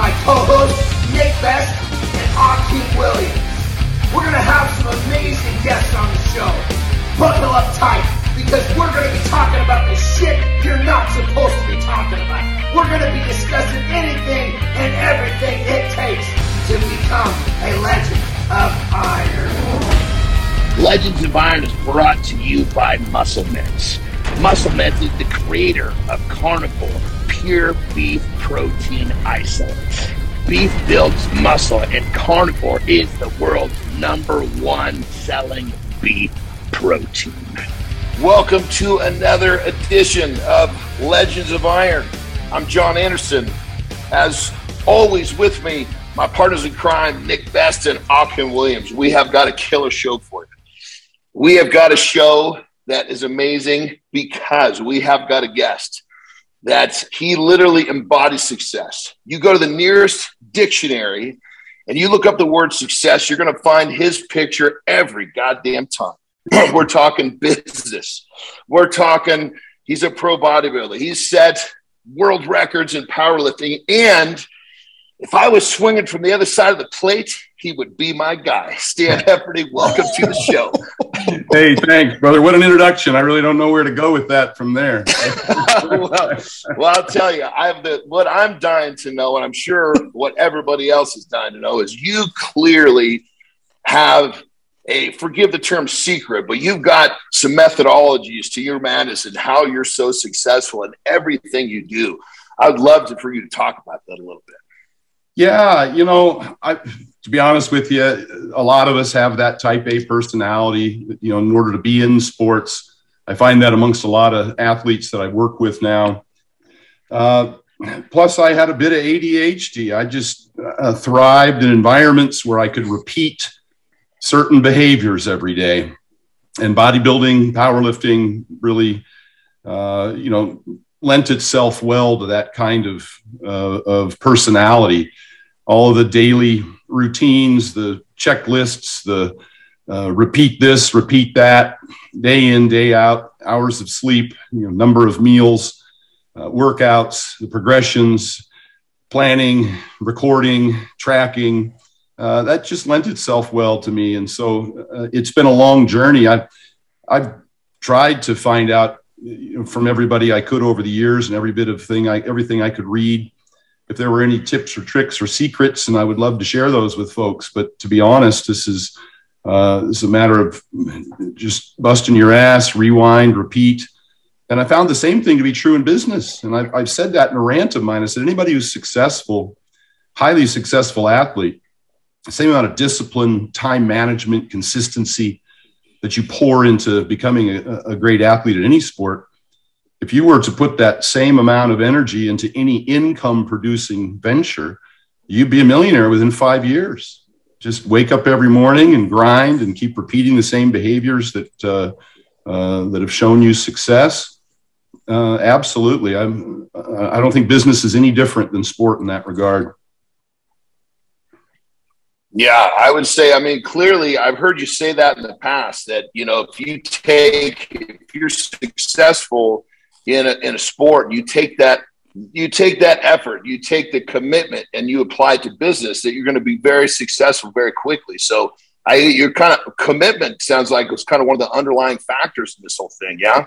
my co-hosts Nick Best and Akim Williams. We're gonna have some amazing guests on the show. Buckle up tight because we're gonna be talking about the shit you're not supposed to be talking about. We're gonna be discussing anything and everything it takes to become a legend of iron. Legends of Iron is brought to you by MuscleMeds. Muscle Mints is the creator of Carnivore Pure Beef Protein Isolate. Beef builds muscle, and Carnivore is the world's number one selling beef protein. Welcome to another edition of Legends of Iron. I'm Jon Andersen. As always, with me, my partners in crime, Nick Best and Akim Williams. We have got a killer show for you. We have got a show that is amazing because we have got a guest that he literally embodies success. You go to the nearest dictionary and you look up the word success, you're going to find his picture every goddamn time. We're talking business. We're talking, he's a pro bodybuilder. He's set world records in powerlifting. And if I was swinging from the other side of the plate, he would be my guy. Stan Efferding, welcome to the show. hey, thanks, brother. What an introduction. I really don't know where to go with that from there. well, well, I'll tell you, I have the what I'm dying to know, and I'm sure what everybody else is dying to know is you clearly have a forgive the term secret, but you've got some methodologies to your madness and how you're so successful in everything you do. I'd love to, for you to talk about that a little bit. Yeah, you know, I, to be honest with you, a lot of us have that type A personality. You know, in order to be in sports, I find that amongst a lot of athletes that I work with now. Uh, plus, I had a bit of ADHD. I just uh, thrived in environments where I could repeat certain behaviors every day, and bodybuilding, powerlifting, really, uh, you know, lent itself well to that kind of uh, of personality. All of the daily routines, the checklists, the uh, repeat this, repeat that, day in, day out, hours of sleep, you know, number of meals, uh, workouts, the progressions, planning, recording, tracking. Uh, that just lent itself well to me, and so uh, it's been a long journey. I've I've tried to find out you know, from everybody I could over the years, and every bit of thing I everything I could read if there were any tips or tricks or secrets, and I would love to share those with folks. But to be honest, this is uh, this is a matter of just busting your ass, rewind, repeat. And I found the same thing to be true in business. And I've, I've said that in a rant of mine. I said anybody who's successful, highly successful athlete, the same amount of discipline, time management, consistency that you pour into becoming a, a great athlete in any sport if you were to put that same amount of energy into any income producing venture, you'd be a millionaire within five years. Just wake up every morning and grind and keep repeating the same behaviors that uh, uh, that have shown you success. Uh, absolutely, I'm. I don't think business is any different than sport in that regard. Yeah, I would say. I mean, clearly, I've heard you say that in the past. That you know, if you take, if you're successful in a, in a sport, you take that you take that effort, you take the commitment, and you apply it to business. That you're going to be very successful very quickly. So, I your kind of commitment sounds like it's kind of one of the underlying factors in this whole thing. Yeah.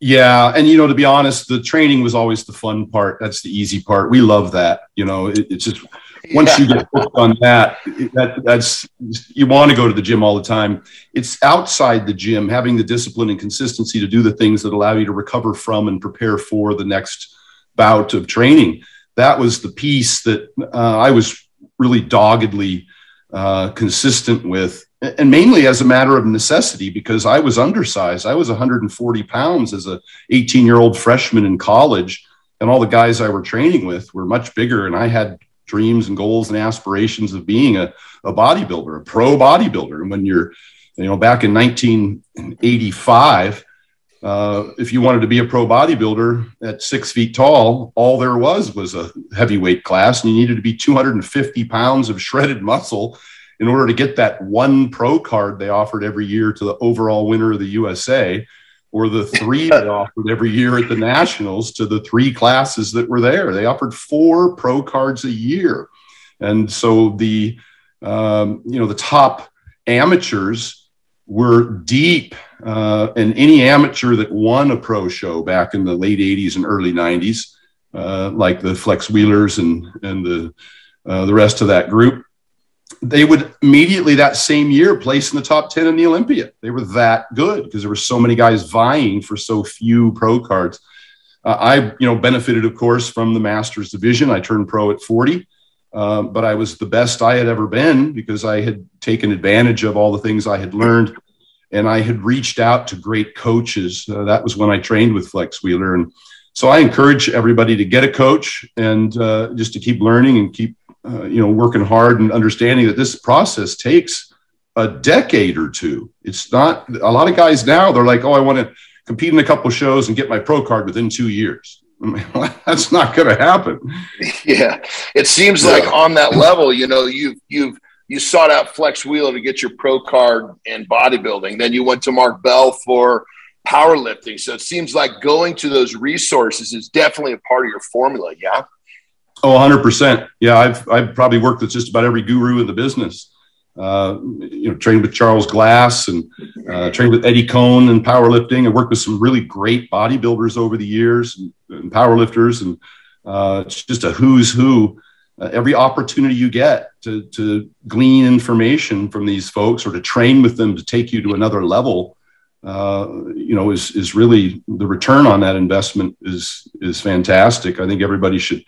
Yeah, and you know, to be honest, the training was always the fun part. That's the easy part. We love that. You know, it, it's just once yeah. you get hooked on that, that that's you want to go to the gym all the time. It's outside the gym, having the discipline and consistency to do the things that allow you to recover from and prepare for the next bout of training. That was the piece that uh, I was really doggedly uh, consistent with, and mainly as a matter of necessity because I was undersized. I was 140 pounds as a 18 year old freshman in college, and all the guys I were training with were much bigger, and I had dreams and goals and aspirations of being a, a bodybuilder, a pro bodybuilder. And when you're, you know, back in 1985, uh, if you wanted to be a pro bodybuilder at six feet tall, all there was was a heavyweight class, and you needed to be 250 pounds of shredded muscle in order to get that one pro card they offered every year to the overall winner of the USA or the three they offered every year at the nationals to the three classes that were there. They offered four pro cards a year, and so the um, you know the top amateurs were deep. Uh, and any amateur that won a pro show back in the late 80s and early 90s, uh, like the Flex Wheelers and and the uh, the rest of that group, they would immediately that same year place in the top 10 in the Olympia. They were that good because there were so many guys vying for so few pro cards. Uh, I, you know, benefited, of course, from the Masters division. I turned pro at 40, uh, but I was the best I had ever been because I had taken advantage of all the things I had learned, and I had reached out to great coaches. Uh, that was when I trained with Flex Wheeler, and so I encourage everybody to get a coach and uh, just to keep learning and keep uh, you know, working hard and understanding that this process takes a decade or two. It's not a lot of guys now. They're like, oh, I want to compete in a couple shows and get my pro card within two years. I mean, that's not going to happen. Yeah, it seems yeah. like on that level, you know, you've you've you sought out Flex Wheeler to get your pro card in bodybuilding. Then you went to Mark Bell for powerlifting. So it seems like going to those resources is definitely a part of your formula. Yeah. Oh, 100%. Yeah, I've, I've probably worked with just about every guru in the business. Uh, you know, trained with Charles Glass and uh, trained with Eddie Coan in powerlifting. I worked with some really great bodybuilders over the years and, and powerlifters, and uh, it's just a who's who. Uh, every opportunity you get to, to glean information from these folks or to train with them to take you to another level, uh, you know, is is really the return on that investment is is fantastic. I think everybody should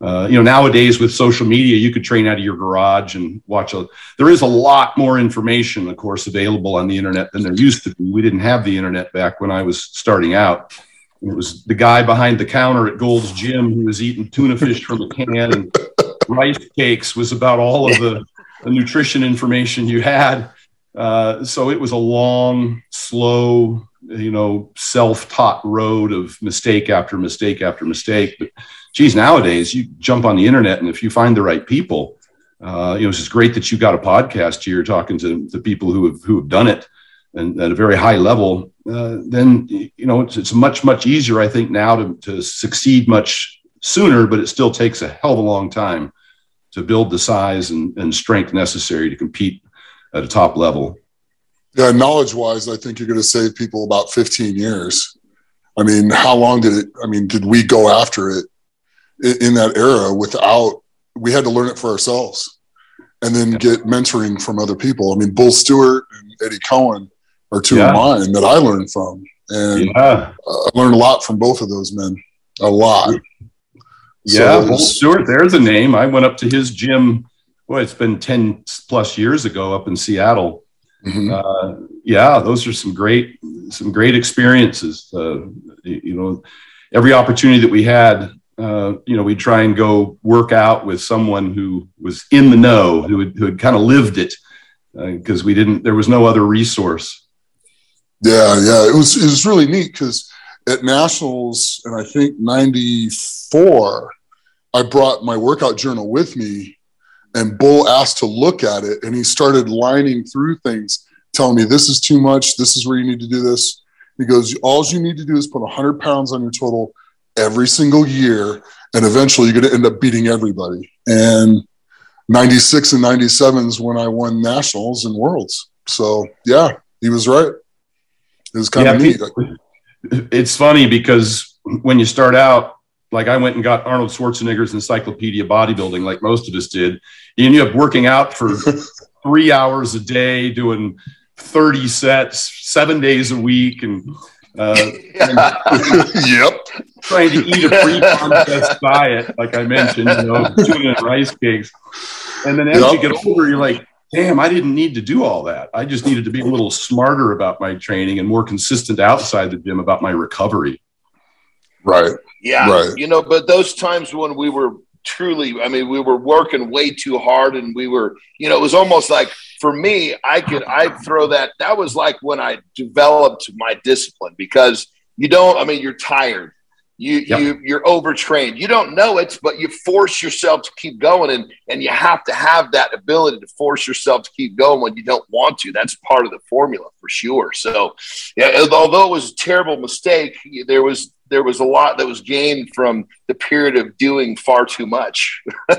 uh, you know, nowadays with social media, you could train out of your garage and watch a. There is a lot more information, of course, available on the internet than there used to be. We didn't have the internet back when I was starting out. It was the guy behind the counter at Gold's Gym who was eating tuna fish from a can and rice cakes was about all of the, the nutrition information you had. Uh, so it was a long, slow, you know, self-taught road of mistake after mistake after mistake. But geez, nowadays you jump on the internet and if you find the right people, uh, you know, it's great that you got a podcast here talking to the people who have who have done it and at a very high level. Uh, then you know it's, it's much much easier, I think, now to to succeed much sooner, but it still takes a hell of a long time to build the size and, and strength necessary to compete at a top level. Yeah, knowledge wise, I think you're going to save people about 15 years. I mean, how long did it? I mean, did we go after it in that era without we had to learn it for ourselves and then get mentoring from other people. I mean, Bull Stewart and Eddie Coan are two yeah. of mine that I learned from. And yeah. I learned a lot from both of those men, a lot. Yeah, so Bull Stewart, there's a name. I went up to his gym. Well, it's been 10 plus years ago up in Seattle. Mm-hmm. Uh, yeah, those are some great, some great experiences. Uh, you know, every opportunity that we had, uh, you know, we'd try and go work out with someone who was in the know, who had, who had kind of lived it, because uh, we didn't. There was no other resource. Yeah, yeah, it was it was really neat because at nationals, and I think '94, I brought my workout journal with me, and Bull asked to look at it, and he started lining through things, telling me this is too much, this is where you need to do this. He goes, all you need to do is put 100 pounds on your total every single year, and eventually you're going to end up beating everybody. And 96 and 97 is when I won nationals and worlds. So, yeah, he was right. It was kind yeah, of neat. It's funny because when you start out, like I went and got Arnold Schwarzenegger's Encyclopedia Bodybuilding, like most of us did. You end up working out for three hours a day, doing 30 sets, seven days a week. And uh, yep. Trying to eat a pre-contest diet, like I mentioned, you know, tuna and rice cakes. And then as yep. you get older, you're like, damn, I didn't need to do all that. I just needed to be a little smarter about my training and more consistent outside the gym about my recovery. Right. Yeah. Right. You know, but those times when we were truly, I mean, we were working way too hard and we were, you know, it was almost like for me, I could I throw that. That was like when I developed my discipline because you don't. I mean, you're tired. You Yep. you you're overtrained. You don't know it, but you force yourself to keep going, and and you have to have that ability to force yourself to keep going when you don't want to. That's part of the formula for sure. So, yeah, although it was a terrible mistake, there was there was a lot that was gained from the period of doing far too much.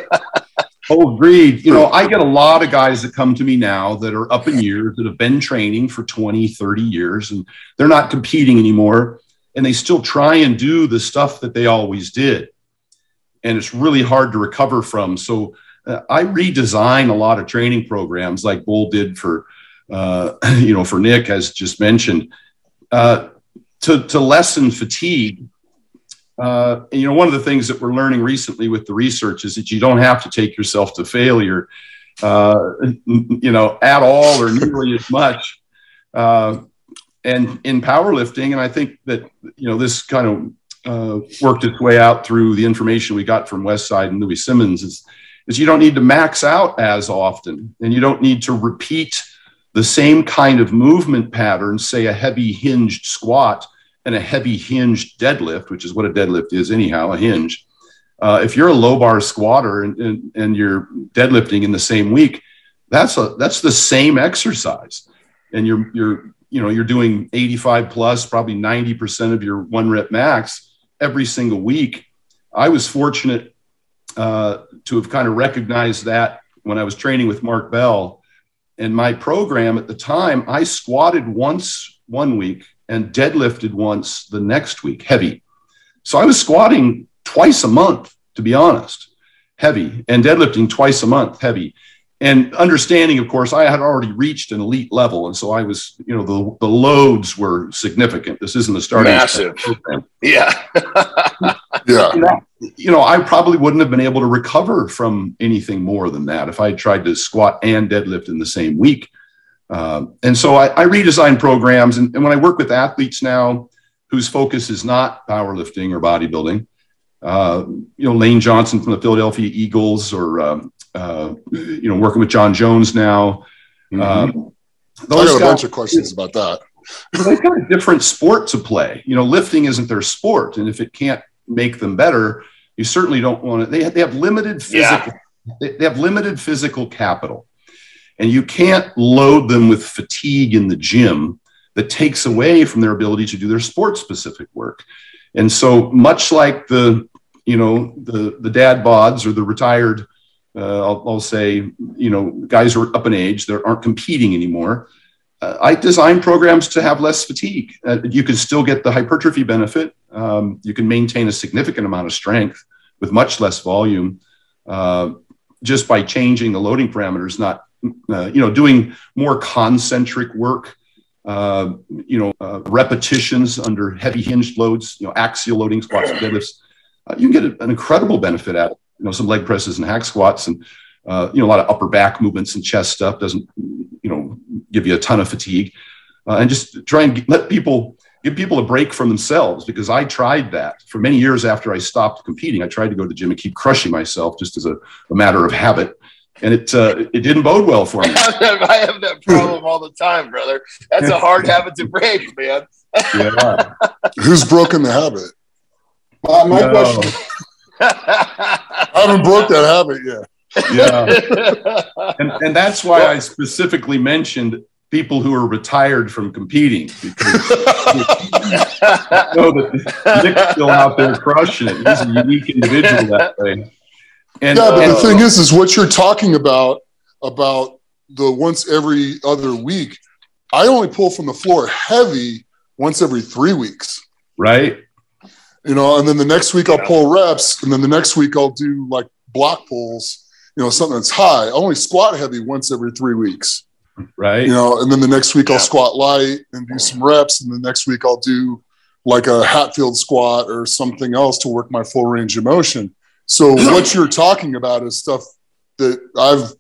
Oh, agreed. You know, I get a lot of guys that come to me now that are up in years that have been training for 20, 30 years and they're not competing anymore and they still try and do the stuff that they always did. And it's really hard to recover from. So uh, I redesign a lot of training programs like Bull did for, uh, you know, for Nick, as just mentioned, uh, to, to lessen fatigue uh, and, you know, one of the things that we're learning recently with the research is that you don't have to take yourself to failure, uh, you know, at all or nearly as much. Uh, and in powerlifting, and I think that you know this kind of uh, worked its way out through the information we got from Westside and Louie Simmons is is you don't need to max out as often, and you don't need to repeat the same kind of movement pattern, say a heavy hinged squat and a heavy hinged deadlift, which is what a deadlift is anyhow, a hinge. Uh, if you're a low bar squatter and, and, and, you're deadlifting in the same week, that's a that's the same exercise, and you're you're you know you're doing 85 plus, probably 90 percent of your one rep max every single week. I was fortunate uh, to have kind of recognized that when I was training with Mark Bell, and my program at the time, I squatted once one week and deadlifted once the next week, heavy. So I was squatting twice a month, to be honest, heavy, and deadlifting twice a month, heavy. And understanding, of course, I had already reached an elite level. And so I was, you know, the, the loads were significant. This isn't the starting massive program. Yeah. yeah. You know, I probably wouldn't have been able to recover from anything more than that if I had tried to squat and deadlift in the same week. Um, and so I, I redesign programs. And, and, when I work with athletes now whose focus is not powerlifting or bodybuilding, uh, you know, Lane Johnson from the Philadelphia Eagles or, um, uh, you know, working with Jon Jones now. Mm-hmm. Um, I got a guys, bunch of questions about that. they've got a different sport to play. You know, lifting isn't their sport. And if it can't make them better, you certainly don't want to. They have, they have limited physical. Yeah. They, they have limited physical capital and you can't load them with fatigue in the gym that takes away from their ability to do their sport specific work. And so much like the, you know, the, the dad bods or the retired, uh, I'll, I'll, say, you know, guys are up in age they aren't competing anymore. Uh, I design programs to have less fatigue. Uh, you can still get the hypertrophy benefit. Um, you can maintain a significant amount of strength with much less volume uh, just by changing the loading parameters, not uh, you know, doing more concentric work, uh, you know, repetitions under heavy hinged loads, you know, axial loading squats, deadlifts, you can get an incredible benefit out of, you know, some leg presses and hack squats and, uh, you know, a lot of upper back movements and chest stuff doesn't, you know, give you a ton of fatigue. Uh, and just try and let people, give people a break from themselves because I tried that for many years after I stopped competing. I tried to go to the gym and keep crushing myself just as a, a matter of habit and it uh, it didn't bode well for me. I have that problem all the time, brother. That's a hard habit to break, man. yeah. Who's broken the habit? Uh, my no. question. I haven't broke that habit yet. Yeah, and, and that's why I specifically mentioned people who are retired from competing because I know that Nick's still out there crushing it. He's a unique individual that way. And, yeah, but uh, the thing is, is what you're talking about about the once every other week. I only pull from the floor heavy once every three weeks. Right. You know, and then the next week I'll pull reps, and then the next week I'll do like block pulls. You know, something that's high. I only squat heavy once every three weeks. Right. You know, and then the next week I'll squat light and do some reps, and the next week I'll do like a Hatfield squat or something else to work my full range of motion. So what you're talking about is stuff that I've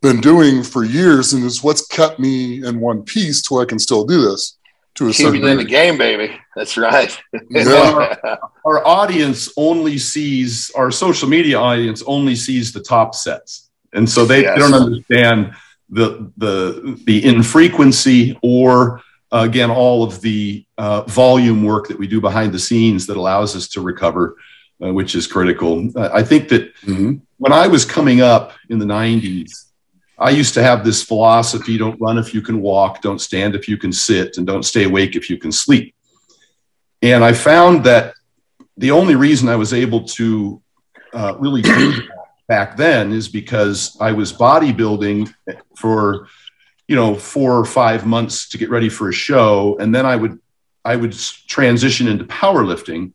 been doing for years, and is what's kept me in one piece till I can still do this. To a Keep you in the game, baby. That's right. Yeah. our, our audience only sees our social media audience only sees the top sets, and so they, yes. they don't understand the the the infrequency or uh, again, all of the uh, volume work that we do behind the scenes that allows us to recover, uh, which is critical. I think that mm-hmm. when I was coming up in the 90s, I used to have this philosophy don't run if you can walk, don't stand if you can sit, and don't stay awake if you can sleep. And I found that the only reason I was able to uh, really do that back then is because I was bodybuilding for, you know, four or five months to get ready for a show. And then I would, I would transition into powerlifting.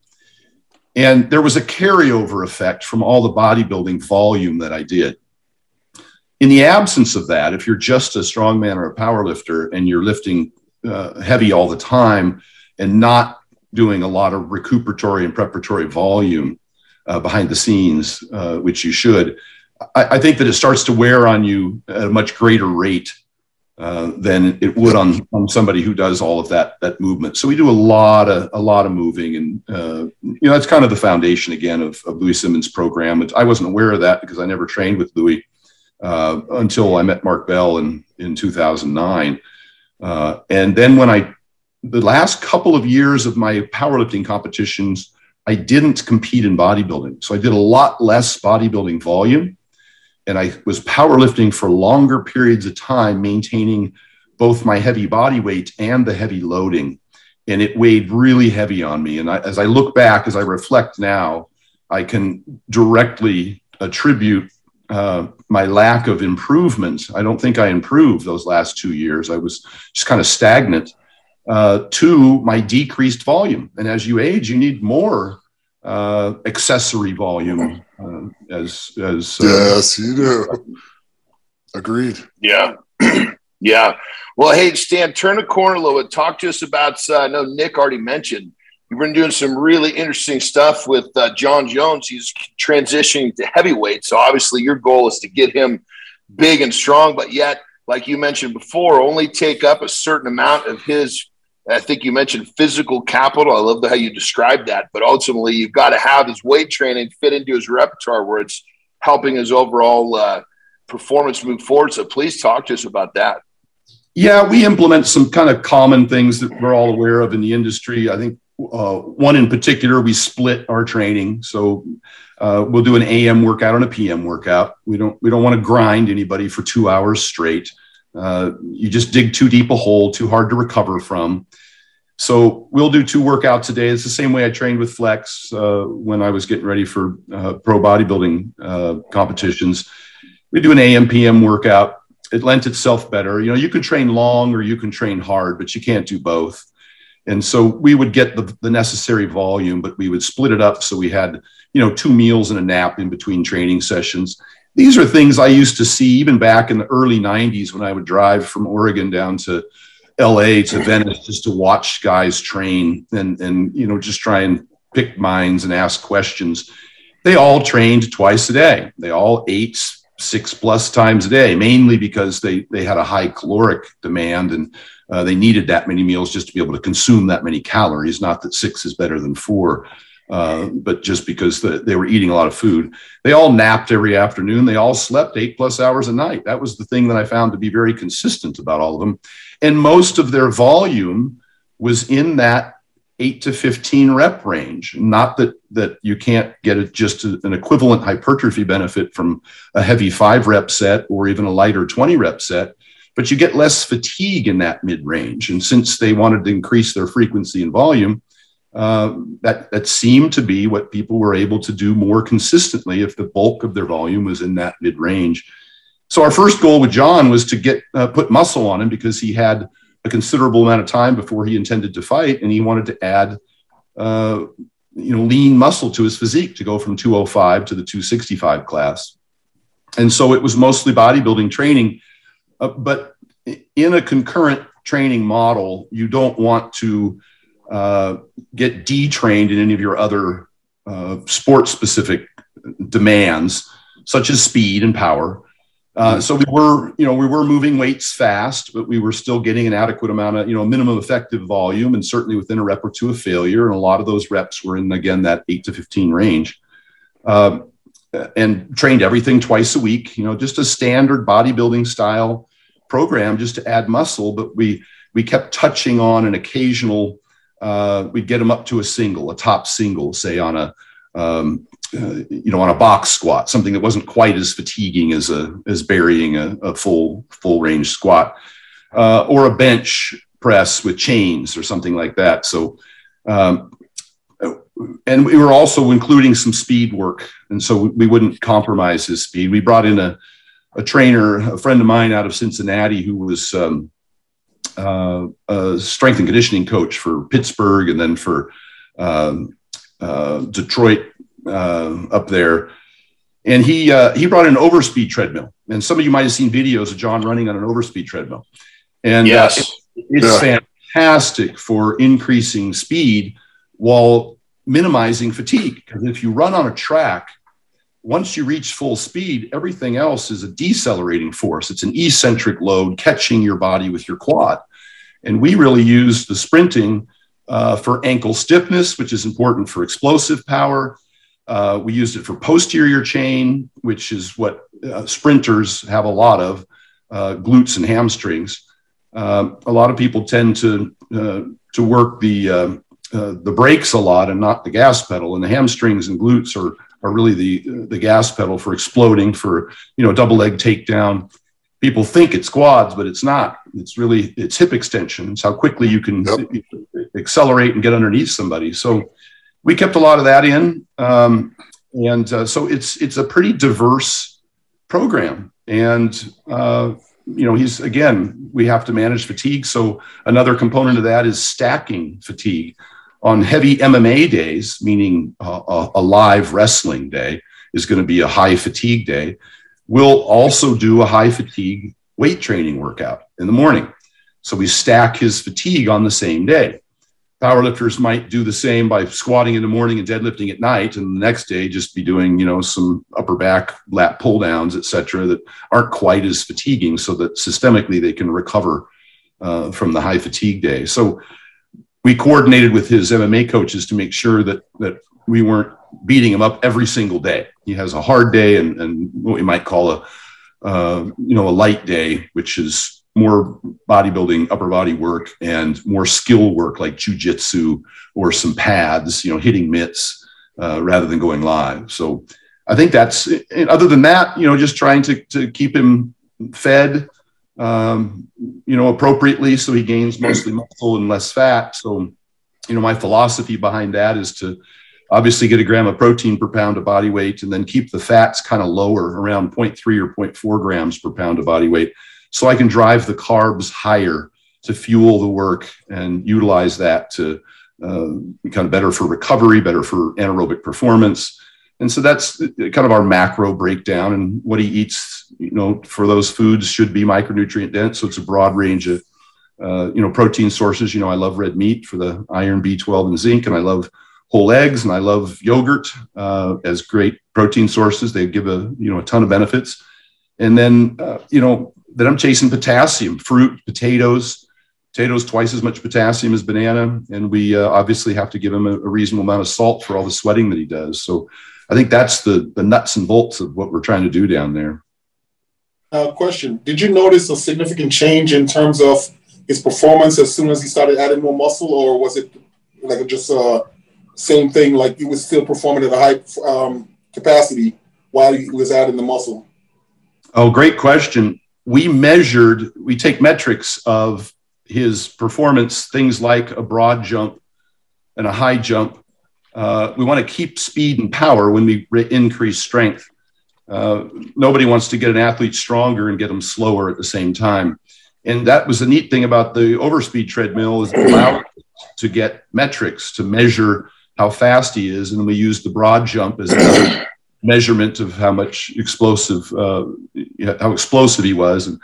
And there was a carryover effect from all the bodybuilding volume that I did. In the absence of that, if you're just a strongman or a powerlifter and you're lifting uh, heavy all the time and not doing a lot of recuperatory and preparatory volume uh, behind the scenes, uh, which you should, I, I, think that it starts to wear on you at a much greater rate uh, than it would on, on somebody who does all of that that movement. So we do a lot of a lot of moving, and uh, you know that's kind of the foundation again of, of Louie Simmons' program. I wasn't aware of that because I never trained with Louie uh, until I met Mark Bell in, in 2009. Uh, and then when I, the last couple of years of my powerlifting competitions, I didn't compete in bodybuilding. So I did a lot less bodybuilding volume. And I was powerlifting for longer periods of time, maintaining both my heavy body weight and the heavy loading. And it weighed really heavy on me. And I, as I look back, as I reflect now, I can directly attribute uh, my lack of improvement. I don't think I improved those last two years. I was just kind of stagnant. Uh, to my decreased volume, and as you age, you need more uh, accessory volume. Uh, as as uh, yes, you do. Agreed. Yeah, yeah. Well, hey, Stan, turn a corner a little bit. Talk to us about. I know Nick already mentioned You've been doing some really interesting stuff with uh, Jon Jones. He's transitioning to heavyweight. So obviously, your goal is to get him big and strong, but yet, like you mentioned before, only take up a certain amount of his. I think you mentioned physical capital. I love the, how you described that. But ultimately, you've got to have his weight training fit into his repertoire where it's helping his overall uh, performance move forward. So please talk to us about that. Yeah, we implement some kind of common things that we're all aware of in the industry. I think uh, one in particular, we split our training. So uh, we'll do an AM workout and a PM workout. We don't we don't want to grind anybody for two hours straight. Uh, you just dig too deep a hole, too hard to recover from. So we'll do two workouts a day. It's the same way I trained with Flex uh, when I was getting ready for uh, pro bodybuilding uh, competitions. We do an AM PM workout. It lent itself better. You know, you can train long or you can train hard, but you can't do both. And so we would get the, the necessary volume, but we would split it up so we had, you know, two meals and a nap in between training sessions. These are things I used to see even back in the early 90s when I would drive from Oregon down to LA to Venice just to watch guys train and, and you know, just try and pick minds and ask questions. They all trained twice a day. They all ate six plus times a day, mainly because they, they had a high caloric demand and uh, they needed that many meals just to be able to consume that many calories. Not that six is better than four, uh, but just because the, they were eating a lot of food. They all napped every afternoon. They all slept eight plus hours a night. That was the thing that I found to be very consistent about all of them. And most of their volume was in that eight to 15 rep range. Not that, that you can't get a, just a, an equivalent hypertrophy benefit from a heavy five rep set or even a lighter 20 rep set, but you get less fatigue in that mid range. And since they wanted to increase their frequency and volume, uh, that that seemed to be what people were able to do more consistently if the bulk of their volume was in that mid range. So our first goal with Jon was to get uh, put muscle on him because he had a considerable amount of time before he intended to fight, and he wanted to add, uh, you know, lean muscle to his physique to go from 205 to the 265 class. And so it was mostly bodybuilding training uh, but in a concurrent training model, you don't want to uh, get detrained in any of your other uh, sport specific demands, such as speed and power. Uh, so we were, you know, we were moving weights fast, but we were still getting an adequate amount of, you know, minimum effective volume, and certainly within a rep or two of failure. And a lot of those reps were in again that eight to fifteen range. Uh, and trained everything twice a week, you know, just a standard bodybuilding style program just to add muscle, but we we kept touching on an occasional. Uh, we'd get them up to a single, a top single, say on a um, uh, you know on a box squat, something that wasn't quite as fatiguing as a as burying a, a full full range squat, uh, or a bench press with chains or something like that. So. Um, and we were also including some speed work, and so we wouldn't compromise his speed. We brought in a, a trainer, a friend of mine out of Cincinnati, who was um, uh, a strength and conditioning coach for Pittsburgh and then for um, uh, Detroit uh, up there. And he uh, he brought in an overspeed treadmill, and some of you might have seen videos of Jon running on an overspeed treadmill. And uh, yes, it, it's yeah. fantastic for increasing speed while minimizing fatigue. Because if you run on a track, once you reach full speed, everything else is a decelerating force. It's an eccentric load catching your body with your quad. And we really use the sprinting uh, for ankle stiffness, which is important for explosive power. Uh, we used it for posterior chain, which is what uh, sprinters have a lot of, uh, glutes and hamstrings. Um, a lot of people tend to uh, to work the uh, the brakes a lot and not the gas pedal, and the hamstrings and glutes are are really the the gas pedal for exploding for you know double leg takedown. People think it's quads, but it's not. It's really it's hip extension. It's how quickly you can yep. accelerate and get underneath somebody. So we kept a lot of that in, um, and uh, so it's it's a pretty diverse program. And uh, you know, he's again, we have to manage fatigue. So another component of that is stacking fatigue on heavy MMA days, meaning a, a live wrestling day, is going to be a high fatigue day. We'll also do a high fatigue weight training workout in the morning. So we stack his fatigue on the same day. Powerlifters might do the same by squatting in the morning and deadlifting at night, and the next day just be doing, you know, some upper back lat pull downs, et cetera, that aren't quite as fatiguing, so that systemically they can recover uh, from the high fatigue day. So we coordinated with his MMA coaches to make sure that that we weren't beating him up every single day. He has a hard day and, and what we might call a uh, you know a light day, which is more bodybuilding, upper body work, and more skill work like jujitsu or some pads, you know, hitting mitts uh, rather than going live. So I think that's other than that, you know, just trying to to keep him fed um, you know, appropriately so he gains mostly muscle and less fat. So, you know, my philosophy behind that is to obviously get a gram of protein per pound of body weight and then keep the fats kind of lower around 0.3 or 0.4 grams per pound of body weight so I can drive the carbs higher to fuel the work and utilize that to uh, kind of better for recovery, better for anaerobic performance. And so that's kind of our macro breakdown and what he eats, you know, for those foods should be micronutrient dense. So it's a broad range of, uh, you know, protein sources. You know, I love red meat for the iron, B12 and zinc, and I love whole eggs and I love yogurt uh, as great protein sources. They give a, you know, a ton of benefits. And then, uh, you know, then I'm chasing potassium, fruit, potatoes, potatoes twice as much potassium as banana. And we uh, obviously have to give him a, a reasonable amount of salt for all the sweating that he does. So I think that's the the nuts and bolts of what we're trying to do down there. Uh, question: Did you notice a significant change in terms of his performance as soon as he started adding more muscle, or was it like just a uh, same thing? Like he was still performing at a high um, capacity while he was adding the muscle. Oh, great question. We measured. We take metrics of his performance, things like a broad jump and a high jump uh, we want to keep speed and power when we re- increase strength. Uh, nobody wants to get an athlete stronger and get them slower at the same time. And that was the neat thing about the overspeed treadmill is allowed to get metrics to measure how fast he is. And we use the broad jump as a measurement of how much explosive, uh, how explosive he was. And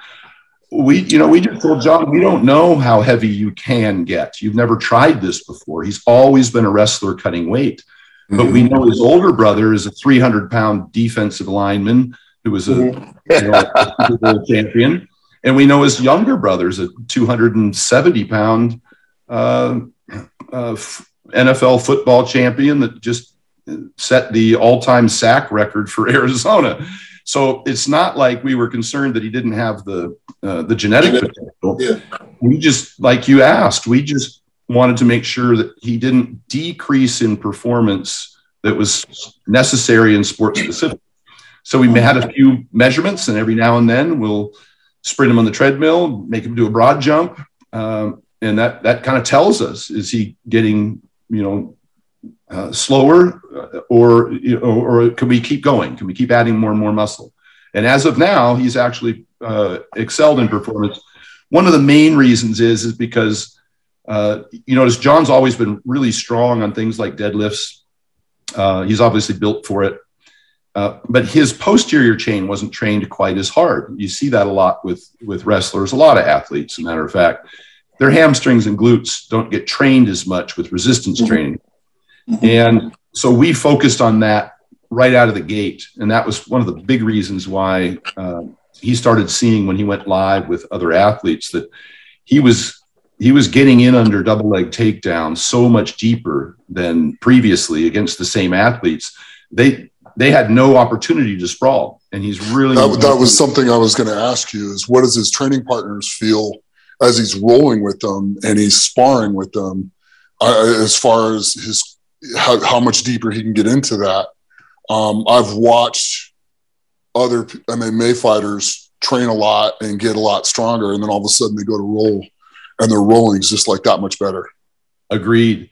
we, you know, we just told Jon, we don't know how heavy you can get. You've never tried this before. He's always been a wrestler cutting weight. Mm-hmm. But we know his older brother is a 300 pound defensive lineman who was a, mm-hmm. you know, champion. And we know his younger brother is a 270 pound uh, uh, NFL football champion that just set the all time sack record for Arizona. So it's not like we were concerned that he didn't have the uh, the genetic potential. Yeah. We just, like you asked, we just wanted to make sure that he didn't decrease in performance that was necessary in sports specific. So we had a few measurements, and every now and then we'll sprint him on the treadmill, make him do a broad jump, um, and that that kind of tells us is he getting you know uh, slower, uh, or, you know, or can we keep going? Can we keep adding more and more muscle? And as of now, he's actually uh, excelled in performance. One of the main reasons is is because uh, you notice Jon's always been really strong on things like deadlifts. Uh, he's obviously built for it, uh, but his posterior chain wasn't trained quite as hard. You see that a lot with with wrestlers, a lot of athletes. As a matter of fact, their hamstrings and glutes don't get trained as much with resistance mm-hmm. training. And so we focused on that right out of the gate. And that was one of the big reasons why uh, he started seeing when he went live with other athletes that he was he was getting in under double leg takedown so much deeper than previously against the same athletes. They they had no opportunity to sprawl, and he's really that, that was something I was going to ask you: is what does his training partners feel as he's rolling with them and he's sparring with them, uh, as far as his how, how much deeper he can get into that. Um, I've watched other MMA fighters train a lot and get a lot stronger, and then all of a sudden they go to roll, and their rolling is just like that much better. Agreed.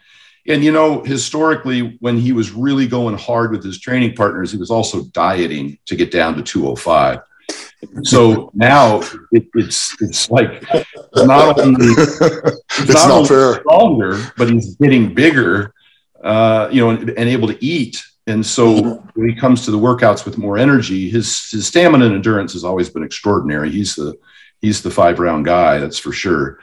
And you know, historically, when he was really going hard with his training partners, he was also dieting to get down to 205. So now it, it's it's like not only it's, it's not, not only fair. stronger, but he's getting bigger uh, you know, and, and, able to eat. And so when he comes to the workouts with more energy, his his stamina and endurance has always been extraordinary. He's the he's the five round guy, that's for sure.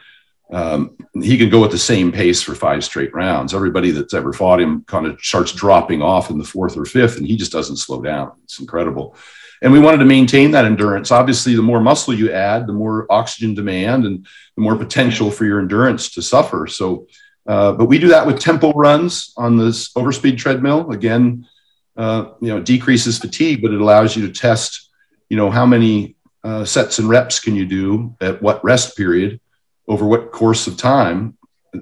Um, he can go at the same pace for five straight rounds. Everybody that's ever fought him kind of starts dropping off in the fourth or fifth, and he just doesn't slow down. It's incredible. And we wanted to maintain that endurance. Obviously, the more muscle you add, the more oxygen demand and the more potential for your endurance to suffer. So uh, but we do that with tempo runs on this overspeed treadmill. Again, uh, you know, decreases fatigue, but it allows you to test, you know, how many uh, sets and reps can you do at what rest period over what course of time.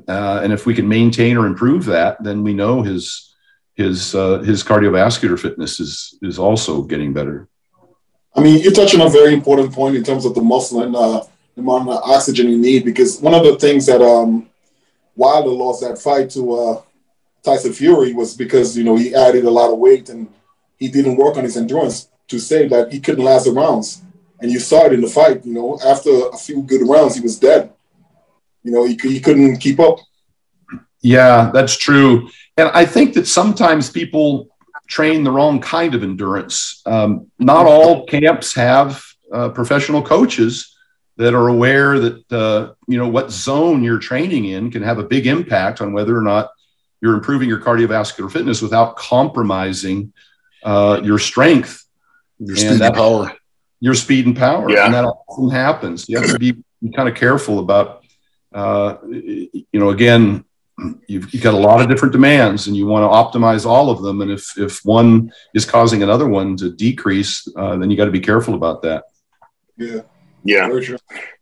Uh, and if we can maintain or improve that, then we know his his uh, his cardiovascular fitness is is also getting better. I mean, you're touching on a very important point in terms of the muscle and the amount of oxygen you need, because one of the things that um, Wilder lost that fight to uh, Tyson Fury was because you know he added a lot of weight and he didn't work on his endurance to say that he couldn't last the rounds. And you saw it in the fight. You know, after a few good rounds, he was dead. You know, he, he couldn't keep up. Yeah, that's true. And I think that sometimes people train the wrong kind of endurance. Um, not all camps have uh, professional coaches that are aware that uh, you know what zone you're training in can have a big impact on whether or not you're improving your cardiovascular fitness without compromising uh, your strength, your speed and, that, and power, your speed and power. Yeah. And that often happens. You have to be, be kind of careful about, uh, you know, again, you've, you've, got a lot of different demands and you want to optimize all of them. And if, if one is causing another one to decrease, uh, then you got to be careful about that. Yeah. Yeah.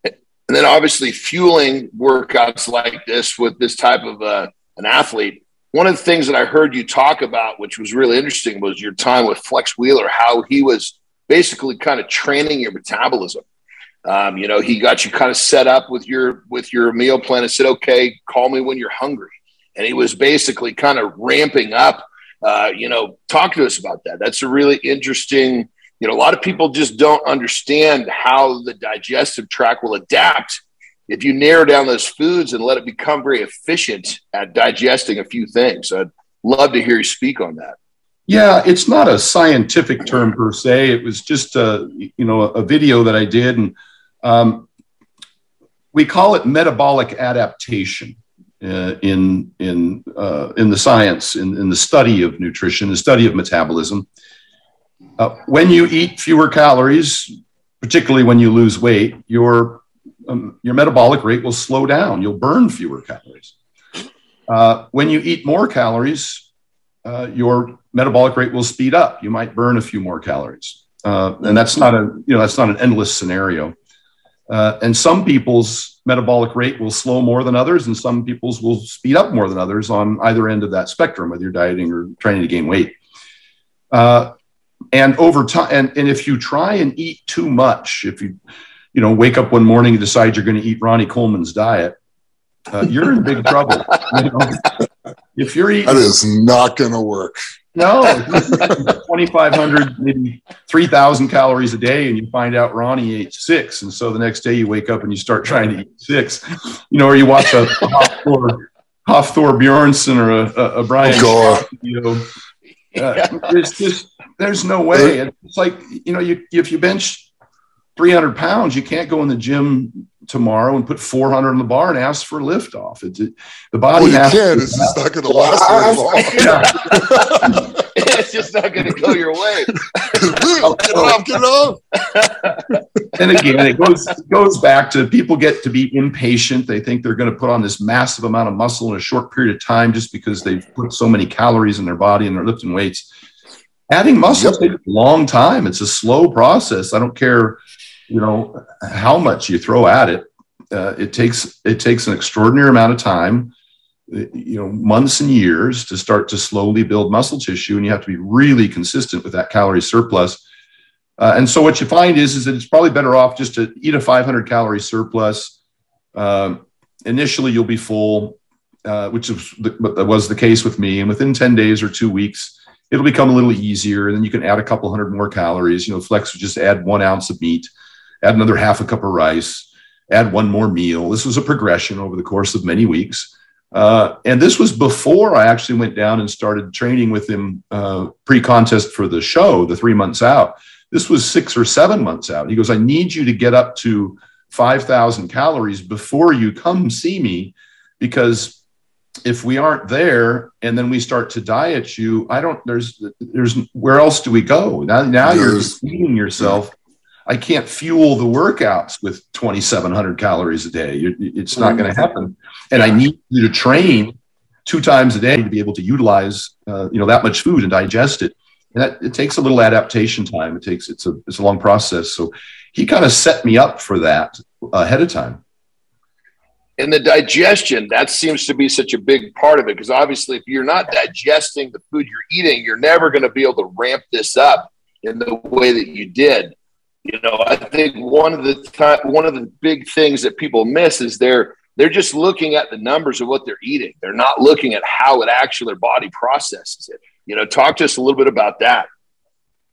And then obviously fueling workouts like this with this type of uh, an athlete. One of the things that I heard you talk about, which was really interesting, was your time with Flex Wheeler, how he was basically kind of training your metabolism. Um, you know, he got you kind of set up with your with your meal plan and said, "Okay, call me when you're hungry." And he was basically kind of ramping up. Uh, you know, talk to us about that. That's a really interesting you know, a lot of people just don't understand how the digestive tract will adapt if you narrow down those foods and let it become very efficient at digesting a few things. I'd love to hear you speak on that. Yeah, it's not a scientific term per se. It was just a you know a video that I did, and um, we call it metabolic adaptation uh, in in uh, in the science in, in the study of nutrition, the study of metabolism. Uh, when you eat fewer calories, particularly when you lose weight, your um, your metabolic rate will slow down. You'll burn fewer calories. Uh, when you eat more calories, uh, your metabolic rate will speed up. You might burn a few more calories. uh, and that's not a you know that's not an endless scenario. Uh, and some people's metabolic rate will slow more than others, and some people's will speed up more than others on either end of that spectrum, whether you're dieting or trying to gain weight. Uh, and over time, and, and if you try and eat too much, if you you know wake up one morning and decide you're going to eat Ronnie Coleman's diet, uh, you're in big trouble. You know? If you're eating, that is not going to work. No, 2,500, maybe 3,000 calories a day, and you find out Ronnie ate six. And so the next day you wake up and you start trying to eat six, you know, or you watch a Hafthor, Hafthor Bjornsson or a, a, Brian. Oh, video. Uh, it's just, there's no way. It's like, you know, you, if you bench 300 pounds, you can't go in the gym tomorrow and put 400 on the bar and ask for a lift off. It's it, the body. Well, you can. It's just not going to last very long. it's just not going to go your way. get off, get off. and again, it goes goes back to people get to be impatient. They think they're going to put on this massive amount of muscle in a short period of time just because they've put so many calories in their body and they're lifting weights. Adding muscle yep. takes a long time. It's a slow process. I don't care you know how much you throw at it uh, it takes it takes an extraordinary amount of time you know months and years to start to slowly build muscle tissue and you have to be really consistent with that calorie surplus. Uh, and so what you find is is that it's probably better off just to eat a 500 calorie surplus. Uh, initially you'll be full uh, which was the, was the case with me and within 10 days or two weeks it'll become a little easier and then you can add a couple hundred more calories. You know flex would just add one ounce of meat add another half a cup of rice, add one more meal. This was a progression over the course of many weeks. Uh, and this was before I actually went down and started training with him uh, pre contest for the show, the three months out. This was six or seven months out. He goes, I need you to get up to 5,000 calories before you come see me because if we aren't there and then we start to diet you, I don't, there's, there's, where else do we go? Now, now you're feeding yourself I can't fuel the workouts with 2,700 calories a day. It's not going to happen. And I need you to train two times a day to be able to utilize, uh, you know, that much food and digest it. And that, it takes a little adaptation time. It takes, it's a, it's a long process. So he kind of set me up for that ahead of time. And the digestion, that seems to be such a big part of it. Because obviously, if you're not digesting the food you're eating, you're never going to be able to ramp this up in the way that you did. You know, I think one of the th- one of the big things that people miss is they're they're just looking at the numbers of what they're eating. They're not looking at how it actually their body processes it. You know, talk to us a little bit about that.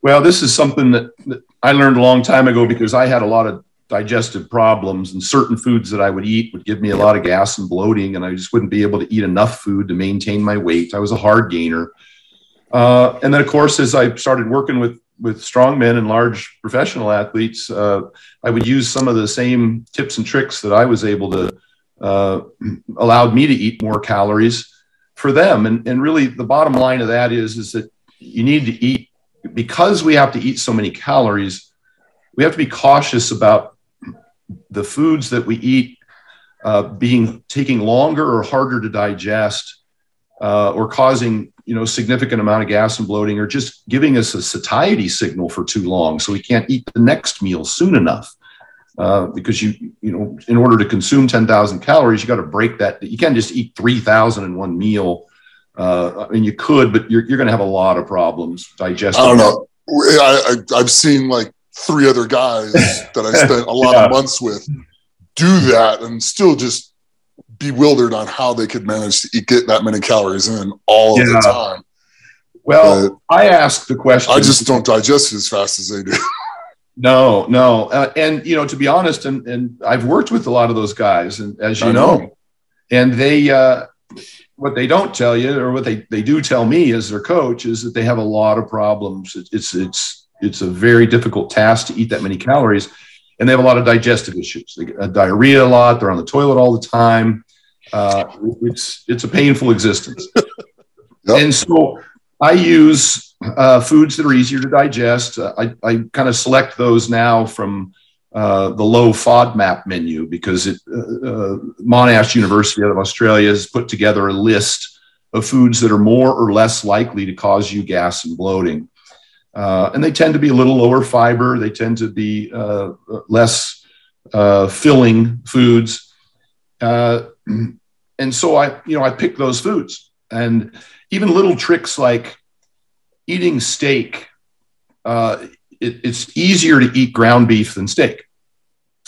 Well, this is something that, that I learned a long time ago because I had a lot of digestive problems and certain foods that I would eat would give me a lot of gas and bloating and I just wouldn't be able to eat enough food to maintain my weight. I was a hard gainer. Uh, and then of course, as I started working with with strongmen and large professional athletes, uh, I would use some of the same tips and tricks that I was able to uh, allowed me to eat more calories for them. And, and really, the bottom line of that is is that you need to eat because we have to eat so many calories. We have to be cautious about the foods that we eat uh, being taking longer or harder to digest uh, or causing you know significant amount of gas and bloating or just giving us a satiety signal for too long so we can't eat the next meal soon enough. Uh, because you you know in order to consume 10,000 calories you got to break that you can't just eat 3,000 in one meal uh, I mean you could but you're, you're going to have a lot of problems digesting. I don't know. I, I, I've seen like three other guys that I spent a lot yeah. of months with do that and still just bewildered on how they could manage to eat, get that many calories in all yeah. of the time. Well, but I asked the question. I just don't digest it as fast as they do. No, no, uh, and you know, to be honest, and and I've worked with a lot of those guys, and as you know. know, and they uh, what they don't tell you, or what they they do tell me as their coach, is that they have a lot of problems. It's it's it's a very difficult task to eat that many calories, and they have a lot of digestive issues. They get diarrhea a lot. They're on the toilet all the time. Uh, it's it's a painful existence. yep. And so I use uh, foods that are easier to digest. Uh, I, I kind of select those now from uh, the low FODMAP menu because it, uh, uh, Monash University out of Australia has put together a list of foods that are more or less likely to cause you gas and bloating. uh, and they tend to be a little lower fiber. They tend to be uh, less uh, filling foods, uh, and so I, you know, I pick those foods, and even little tricks like eating steak. Uh, it, it's easier to eat ground beef than steak,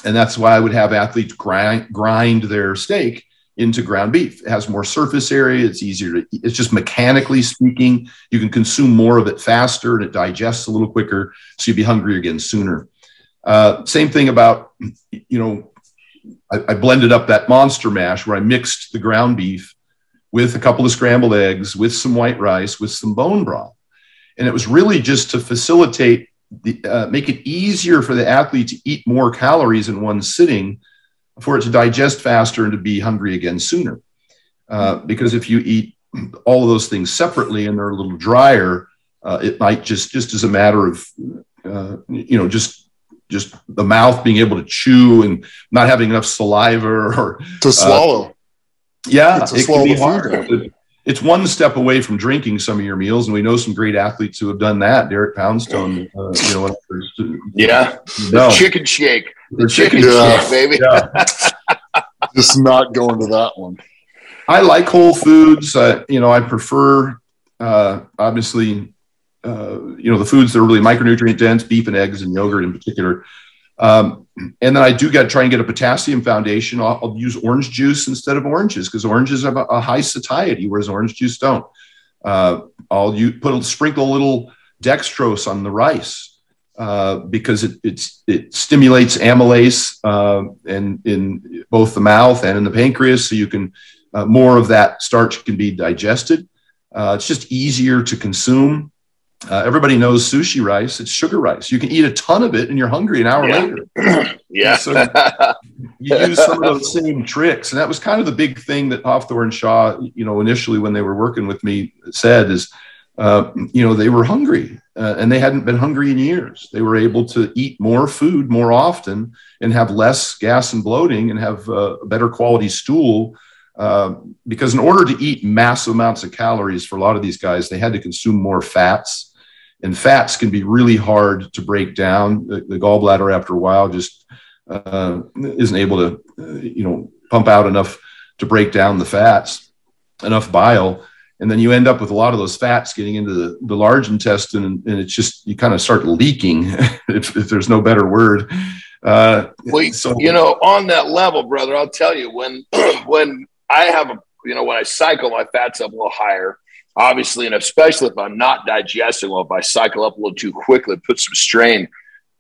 and that's why I would have athletes grind grind their steak into ground beef. It has more surface area. It's easier to, it's just mechanically speaking, you can consume more of it faster and it digests a little quicker. So you'd be hungry again sooner. Uh, same thing about, you know, I, I blended up that monster mash where I mixed the ground beef with a couple of scrambled eggs, with some white rice, with some bone broth. And it was really just to facilitate the, uh, make it easier for the athlete to eat more calories in one sitting for it to digest faster and to be hungry again sooner. Uh, because if you eat all of those things separately and they're a little drier, uh, it might just just as a matter of uh, you know just just the mouth being able to chew and not having enough saliva or to swallow. yeah, it can be hard. It's one step away from drinking some of your meals, and we know some great athletes who have done that. Derek Poundstone, uh, you know, yeah, no. chicken shake the chicken yeah. shit, baby. Yeah. Just not going to that one. I like whole foods. Uh, you know, I prefer uh, obviously, uh, you know, the foods that are really micronutrient dense, beef and eggs and yogurt in particular. Um, and then I do get try and get a potassium foundation. I'll, I'll use orange juice instead of oranges because oranges have a, a, high satiety, whereas orange juice don't. Uh, I'll put a sprinkle a little dextrose on the rice uh, because it, it stimulates amylase uh, in, in both the mouth and in the pancreas, so you can uh, more of that starch can be digested. Uh, it's just easier to consume. Uh, everybody knows sushi rice; it's sugar rice. You can eat a ton of it, and you're hungry an hour yeah. later. yeah. So you use some of those same tricks, and that was kind of the big thing that Hafthor Shaw, you know, initially when they were working with me, said is uh, you know, they were hungry uh, and they hadn't been hungry in years. They were able to eat more food more often and have less gas and bloating and have uh, a better quality stool. Uh, because in order to eat massive amounts of calories for a lot of these guys, they had to consume more fats. And fats can be really hard to break down. The, the gallbladder, after a while, just uh, isn't able to, you know, pump out enough to break down the fats, enough bile and then you end up with a lot of those fats getting into the, the large intestine and, and it's just you kind of start leaking if, if, there's no better word uh, well, so you know on that level brother i'll tell you when when i have a you know when i cycle my fats up a little higher obviously and especially if i'm not digesting well if i cycle up a little too quickly put some strain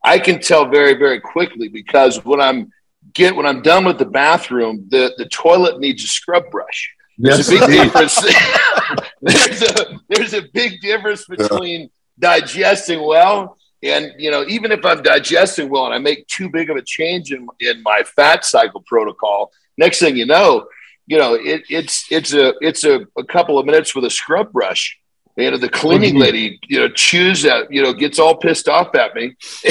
i can tell very very quickly because when i'm get when i'm done with the bathroom the the toilet needs a scrub brush there's yes, a big difference. there's a there's a big difference between yeah. digesting well and you know even if I'm digesting well and I make too big of a change in in my fat cycle protocol, next thing you know, you know it, it's it's a it's a, a couple of minutes with a scrub brush you know, the cleaning lady, you know, chews at, you know, gets all pissed off at me.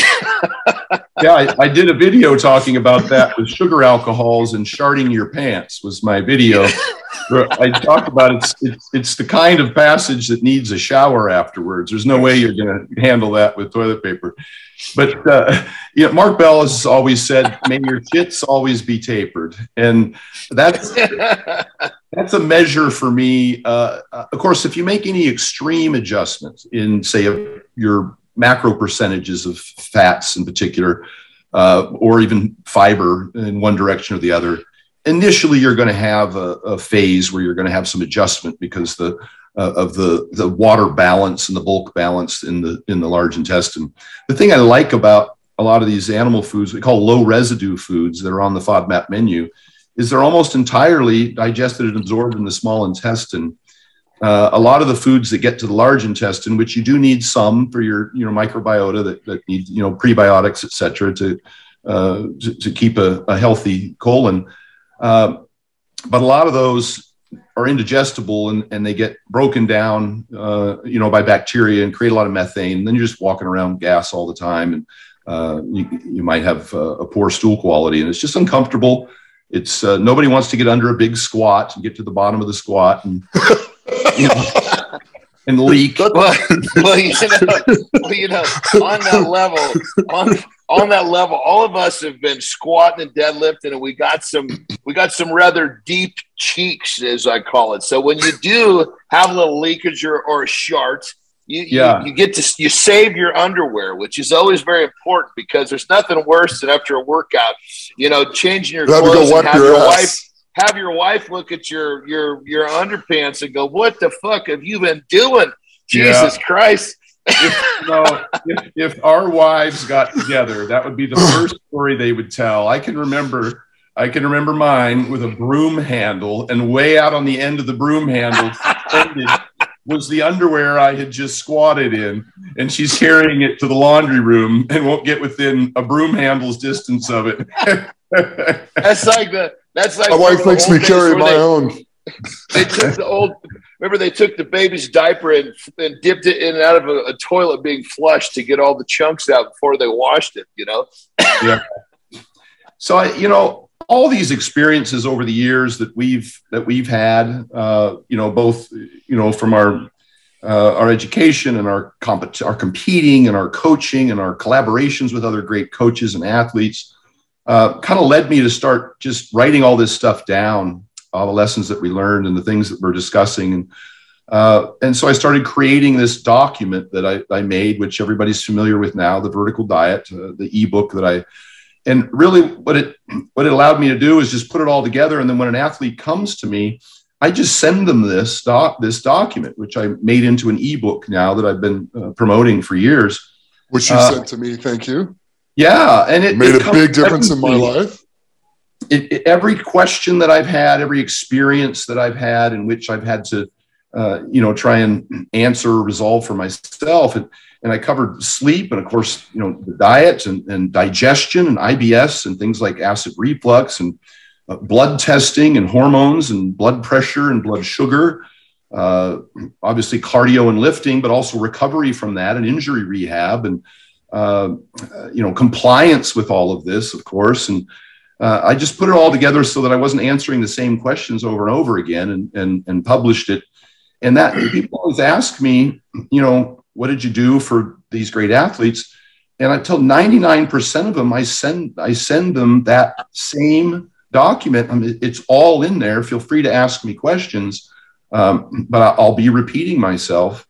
yeah, I, I, did a video talking about that with sugar alcohols and sharding your pants was my video. I talked about it's, it's, it's the kind of passage that needs a shower afterwards. There's no way you're going to handle that with toilet paper. But uh, you know, Mark Bell has always said, "May your tits always be tapered," and that's that's a measure for me. Uh, uh, of course, if you make any extreme adjustments in, say, your macro percentages of fats in particular, uh, or even fiber in one direction or the other, initially you're going to have a, a phase where you're going to have some adjustment because the uh, of the the water balance and the bulk balance in the in the large intestine. The thing I like about a lot of these animal foods we call low residue foods that are on the FODMAP menu is they're almost entirely digested and absorbed in the small intestine. Uh, a lot of the foods that get to the large intestine, which you do need some for your you know microbiota that, that need you know prebiotics, et cetera, to uh, to, to, keep a, a healthy colon. Uh, but a lot of those are indigestible and, and they get broken down, uh, you know, by bacteria and create a lot of methane. And then you're just walking around gas all the time, and uh, you, you might have uh, a poor stool quality, and it's just uncomfortable. It's uh, nobody wants to get under a big squat and get to the bottom of the squat, and you know, and leak. well, well, you know, well, you know, on that level, on on that level, all of us have been squatting and deadlifting, and we got some we got some rather deep cheeks, as I call it. So when you do have a little leakage or, or a shart, you, Yeah. you you get to you save your underwear, which is always very important because there's nothing worse than after a workout, you know, changing your You clothes go and have your your wife have your wife look at your your your underpants and go, "What the fuck have you been doing?" Yeah. Jesus Christ! you know, if, if our wives got together, that would be the first story they would tell. I can remember, I can remember mine with a broom handle, and way out on the end of the broom handle suspended was the underwear I had just squatted in, and she's carrying it to the laundry room and won't get within a broom handle's distance of it. That's like the that's like My wife makes me carry my they, own. They took the old. Remember, they took the baby's diaper and, and dipped it in and out of a, a toilet being flushed to get all the chunks out before they washed it. You know, yeah. so I, you know, all these experiences over the years that we've that we've had, uh, you know, both you know from our uh, our education and our compet- our competing and our coaching and our collaborations with other great coaches and athletes, uh, kind of led me to start just writing all this stuff down, all the lessons that we learned and the things that we're discussing and. Uh, and so I started creating this document that I, I made, which everybody's familiar with now, the vertical diet, uh, the ebook that I and really what it what it allowed me to do is just put it all together and then when an athlete comes to me i just send them this doc this document which i made into an ebook now that i've been uh, promoting for years Which you Uh, sent to me. Thank you. yeah and it Made it a big difference in my life. it, it- every question that I've had, every experience that I've had in which I've had to, uh, you know, try and answer or resolve for myself. And, and I covered sleep and, of course, you know, the diet and, and digestion and IBS and things like acid reflux and uh, blood testing and hormones and blood pressure and blood sugar. Uh, obviously, cardio and lifting, but also recovery from that and injury rehab and, uh, you know, compliance with all of this, of course. And, uh, I just put it all together so that I wasn't answering the same questions over and over again and, and, and published it. And that people always ask me, you know, what did you do for these great athletes? And I tell 99% of them, I send, I send them that same document. I mean, it's all in there. Feel free to ask me questions. Um, but I'll be repeating myself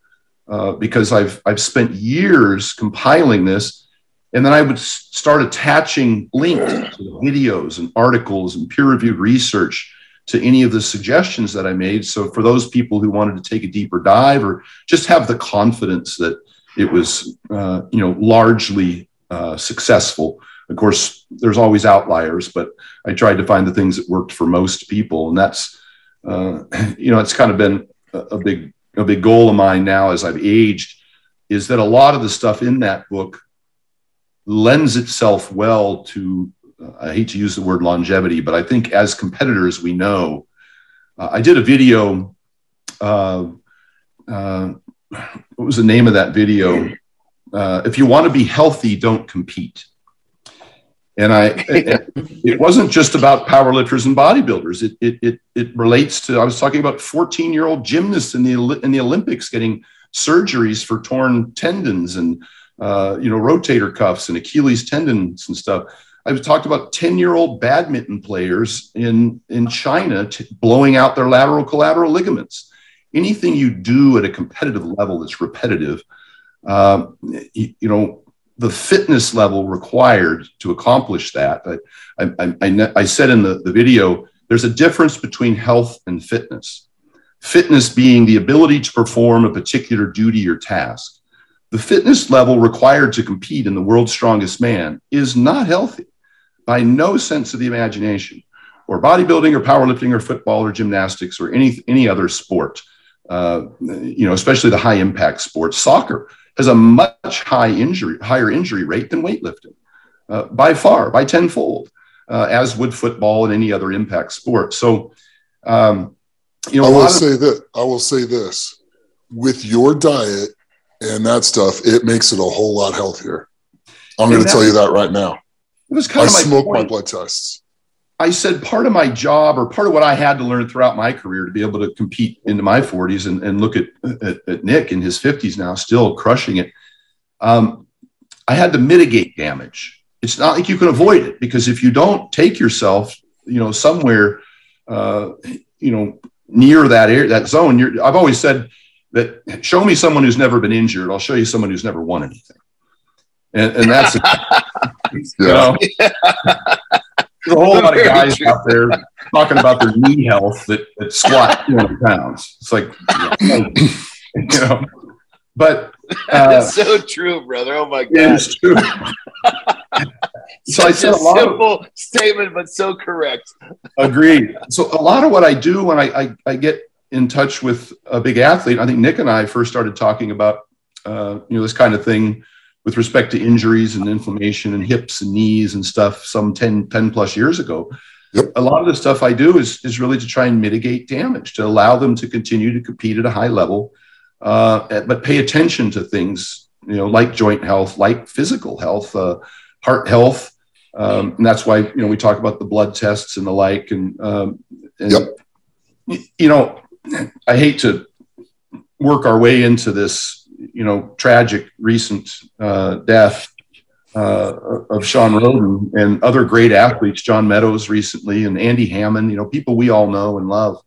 uh, because I've, I've spent years compiling this and then I would start attaching links to videos and articles and peer reviewed research to any of the suggestions that I made. So for those people who wanted to take a deeper dive or just have the confidence that it was, uh, you know, largely uh, successful. Of course, there's always outliers, but I tried to find the things that worked for most people, and that's, uh, you know, it's kind of been a, a big a big goal of mine now as I've aged, is that a lot of the stuff in that book lends itself well to i hate to use the word longevity but i think as competitors we know uh, i did a video uh, uh, what was the name of that video? Uh, if you want to be healthy don't compete. And i it, it wasn't just about powerlifters and bodybuilders. It, it, it, it relates to i was talking about 14 year old gymnasts in the, in the olympics getting surgeries for torn tendons and uh, you know, rotator cuffs and Achilles tendons and stuff. I've talked about 10 year old badminton players in, in China t- blowing out their lateral collateral ligaments. Anything you do at a competitive level that's repetitive, um, you, you know, the fitness level required to accomplish that. I, I, I, I said in the, the video, there's a difference between health and fitness. Fitness being the ability to perform a particular duty or task the fitness level required to compete in the world's strongest man is not healthy by no sense of the imagination or bodybuilding or powerlifting or football or gymnastics or any any other sport uh, you know especially the high impact sports soccer has a much high injury higher injury rate than weightlifting uh, by far by tenfold uh, as would football and any other impact sport so um, you know I will of- say that I will say this with your diet and that stuff, it makes it a whole lot healthier. I'm going to tell you that right now. It was kind I of my smoke my blood tests. I said part of my job or part of what I had to learn throughout my career to be able to compete into my 40s and, and look at, at, at, Nick in his 50s now, still crushing it. Um, I had to mitigate damage. It's not like you can avoid it because if you don't take yourself, you know, somewhere, uh, you know, near that area, that zone, you're, I've always said that show me someone who's never been injured. I'll show you someone who's never won anything. And, and that's, know, there's a whole lot of guys out there talking about their knee health that, that squat 200 pounds. It's like, you know, but uh, it's so true, brother. Oh my god, it's true. so I said a, a simple of, statement, but so correct. agreed. So a lot of what I do when I, I, I get in touch with a big athlete, I think Nick and I first started talking about uh, you know this kind of thing with respect to injuries and inflammation and hips and knees and stuff some 10, 10 plus years ago. Yep. A lot of the stuff I do is, is really to try and mitigate damage, to allow them to continue to compete at a high level, uh, but pay attention to things, you know, like joint health, like physical health, uh, heart health. Um, and that's why, you know, we talk about the blood tests and the like. And, um, and yep. you know, I hate to work our way into this you know, tragic recent uh, death uh, of Shawn Rhoden and other great athletes, John Meadows recently, and Andy Hammond, you know, people we all know and love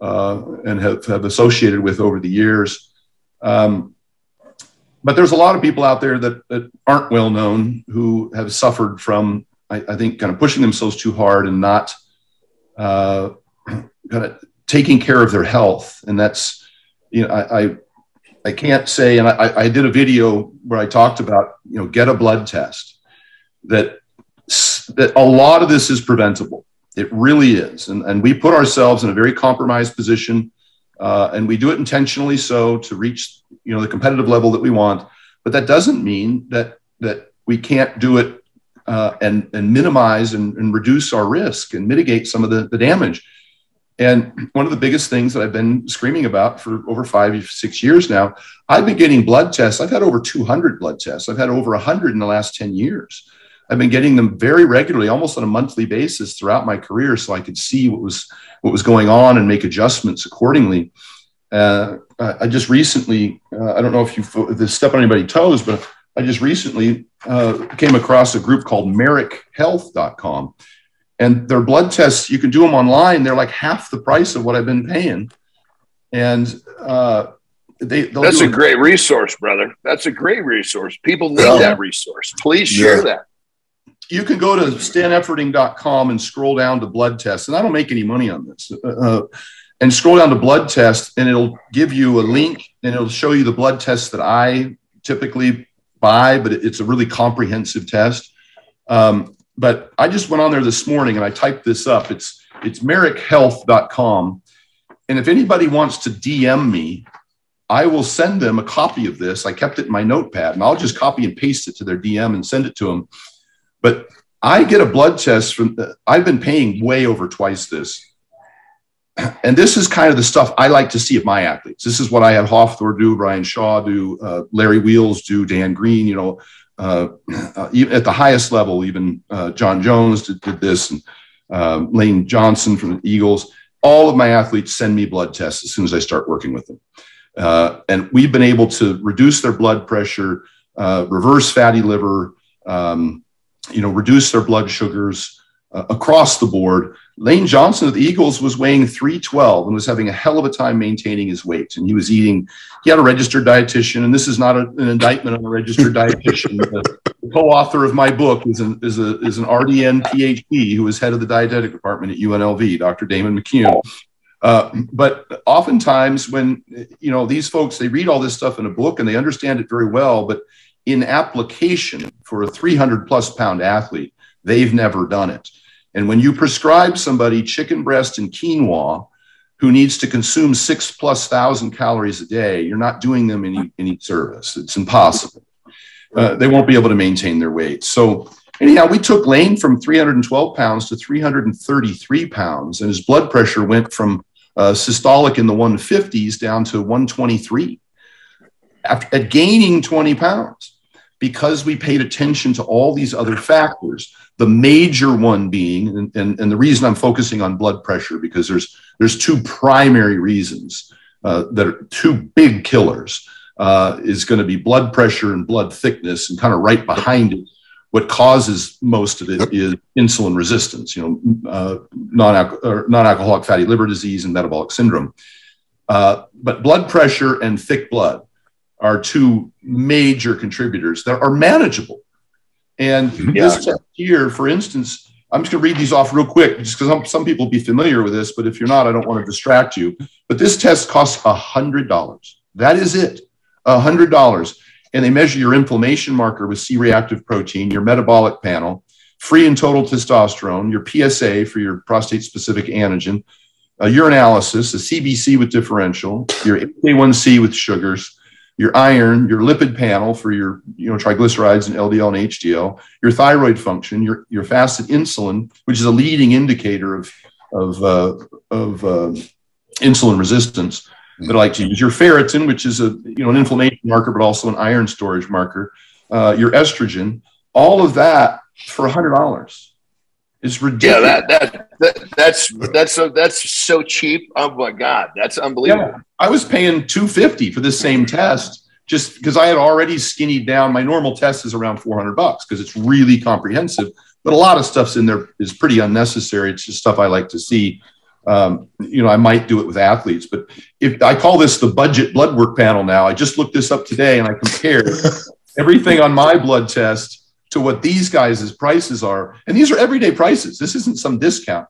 uh, and have, have associated with over the years. Um, but there's a lot of people out there that, that aren't well known who have suffered from, I, I think, kind of pushing themselves too hard and not uh, kind of taking care of their health. And that's, you know, I, I I can't say, and I, I did a video where I talked about, you know, get a blood test. That that a lot of this is preventable. It really is, and and we put ourselves in a very compromised position, uh, and we do it intentionally so to reach you know the competitive level that we want. But that doesn't mean that that we can't do it uh, and and minimize and, and reduce our risk and mitigate some of the, the damage. And one of the biggest things that I've been screaming about for over five, six years now, I've been getting blood tests. I've had over 200 blood tests. I've had over 100 in the last 10 years. I've been getting them very regularly, almost on a monthly basis throughout my career, so I could see what was what was going on and make adjustments accordingly. Uh, I just recently, uh, I don't know if you step on anybody's toes, but I just recently uh, came across a group called MarekHealth.com and their blood tests you can do them online. They're like half the price of what i've been paying. And uh, they that's a great resource brother. That's a great resource. People need yeah. that resource. Please share yeah. that. You can go to stanefferding.com and scroll down to blood tests and i don't make any money on this. Uh, uh, and scroll down to blood tests and it'll give you a link and it'll show you the blood tests that i typically buy but it's a really comprehensive test. Um, but I just went on there this morning and I typed this up. It's it's marekhealth.com. And if anybody wants to DM me, I will send them a copy of this. I kept it in my notepad and I'll just copy and paste it to their DM and send it to them. But I get a blood test from, I've been paying way over twice this. And this is kind of the stuff I like to see of my athletes. This is what I had Hafthor do, Brian Shaw do, uh, Larry Wheels do, Dan Green, you know, uh, uh, at the highest level, even uh, Jon Jones did, did this, and uh, Lane Johnson from the Eagles. All of my athletes send me blood tests as soon as I start working with them. Uh, and we've been able to reduce their blood pressure, uh, reverse fatty liver, um, you know, reduce their blood sugars across the board Lane Johnson of the Eagles was weighing 312 and was having a hell of a time maintaining his weight. And he was eating, he had a registered dietitian, and this is not a, an indictment on a registered dietitian. The, co-author of my book is an, is, a, is an RDN PhD who is head of the dietetic department at UNLV, Dr. Damon McCune. Uh, but oftentimes when, you know, these folks, they read all this stuff in a book and they understand it very well, but in application for a 300 plus pound athlete, they've never done it. And when you prescribe somebody chicken breast and quinoa who needs to consume six plus thousand calories a day, you're not doing them any, any service. It's impossible. Uh, they won't be able to maintain their weight. So, anyhow, we took Lane from 312 pounds to 333 pounds, and his blood pressure went from uh, systolic in the 150s down to 123 after, at gaining 20 pounds because we paid attention to all these other factors. The major one being, and, and, and the reason I'm focusing on blood pressure, because there's, there's two primary reasons uh, that are two big killers, uh, is going to be blood pressure and blood thickness, and kind of right behind it what causes most of it is insulin resistance, you know, uh, non-alcoholic fatty liver disease and metabolic syndrome. Uh, but blood pressure and thick blood are two major contributors that are manageable. And yeah. this test here, for instance, I'm just going to read these off real quick, just because some, some people be familiar with this, but if you're not, I don't want to distract you. But this test costs $100. That is it, $100 and they measure your inflammation marker with C reactive protein, your metabolic panel, free and total testosterone, your PSA for your prostate specific antigen, a urinalysis, a CBC with differential, your A1C with sugars, your iron, your lipid panel for your you know triglycerides and LDL and HDL, your thyroid function, your your fasted insulin, which is a leading indicator of of uh, of uh, insulin resistance, that I like to use. Your ferritin, which is a you know an inflammation marker, but also an iron storage marker. Uh, your estrogen, all of that for a hundred dollars. is ridiculous. Yeah, that, that, that that's that's so that's so cheap. Oh my god, that's unbelievable. Yeah, I was paying two fifty for this same test just because I had already skinnied down. My normal test is around four hundred bucks because it's really comprehensive. But a lot of stuff's in there is pretty unnecessary. It's just stuff I like to see um, you know, I might do it with athletes, but if I call this the budget blood work panel now, I just looked this up today and I compared everything on my blood test to what these guys' prices are. And these are everyday prices. This isn't some discount.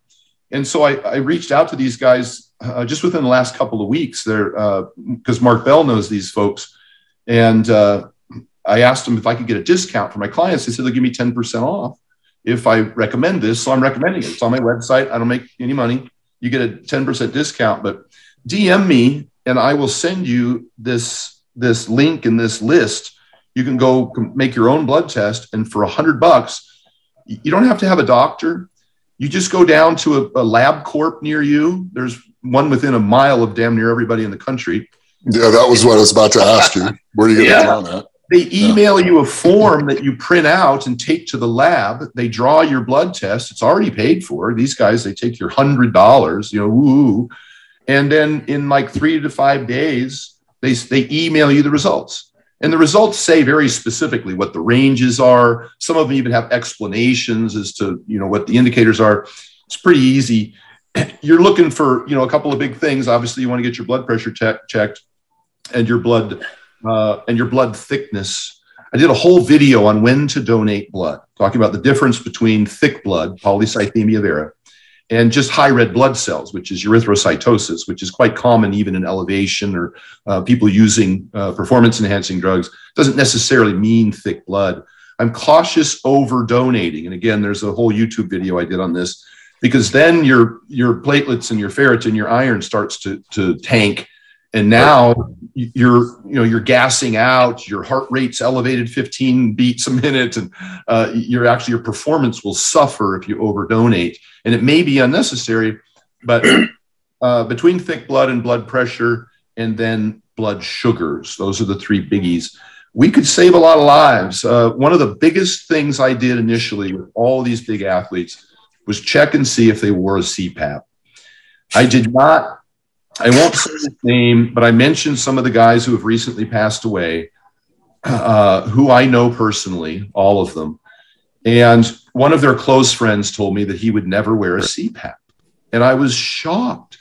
And so I, I reached out to these guys uh, just within the last couple of weeks there, because uh, Mark Bell knows these folks. And uh, I asked him if I could get a discount for my clients. he said they'll give me 10% off if I recommend this. So I'm recommending it. It's on my website. I don't make any money you get a 10% discount. But DM me and I will send you this this link and this list. You can go make your own blood test, and for a hundred bucks, you don't have to have a doctor. You just go down to a, a LabCorp near you. There's one within a mile of damn near everybody in the country. Yeah, that was what I was about to ask you. Where do you get yeah. down at? They email yeah. you a form that you print out and take to the lab. They draw your blood test. It's already paid for. These guys, they take your hundred dollars, you know, woo, and then in like three to five days, they they email you the results. And the results say very specifically what the ranges are. Some of them even have explanations as to you know what the indicators are. It's pretty easy. You're looking for you know a couple of big things. Obviously, you want to get your blood pressure checked and your blood uh, and your blood thickness. I did a whole video on when to donate blood, talking about the difference between thick blood, polycythemia vera, and just high red blood cells, which is erythrocytosis, which is quite common even in elevation or uh, people using uh, performance enhancing drugs. Doesn't necessarily mean thick blood. I'm cautious over donating. And again, there's a whole YouTube video I did on this because then your your platelets and your ferritin, your iron starts to, to tank. And now you're you know you're gassing out your heart rate's elevated 15 beats a minute and uh, you're actually your performance will suffer if you overdonate. And it may be unnecessary but uh, between thick blood and blood pressure and then blood sugars those are the three biggies. We could save a lot of lives. Uh, one of the biggest things i did initially with all these big athletes was check and see if they wore a cpap i did not I won't say his name, but I mentioned some of the guys who have recently passed away, uh, who I know personally, all of them. And one of their close friends told me that he would never wear a CPAP. And I was shocked.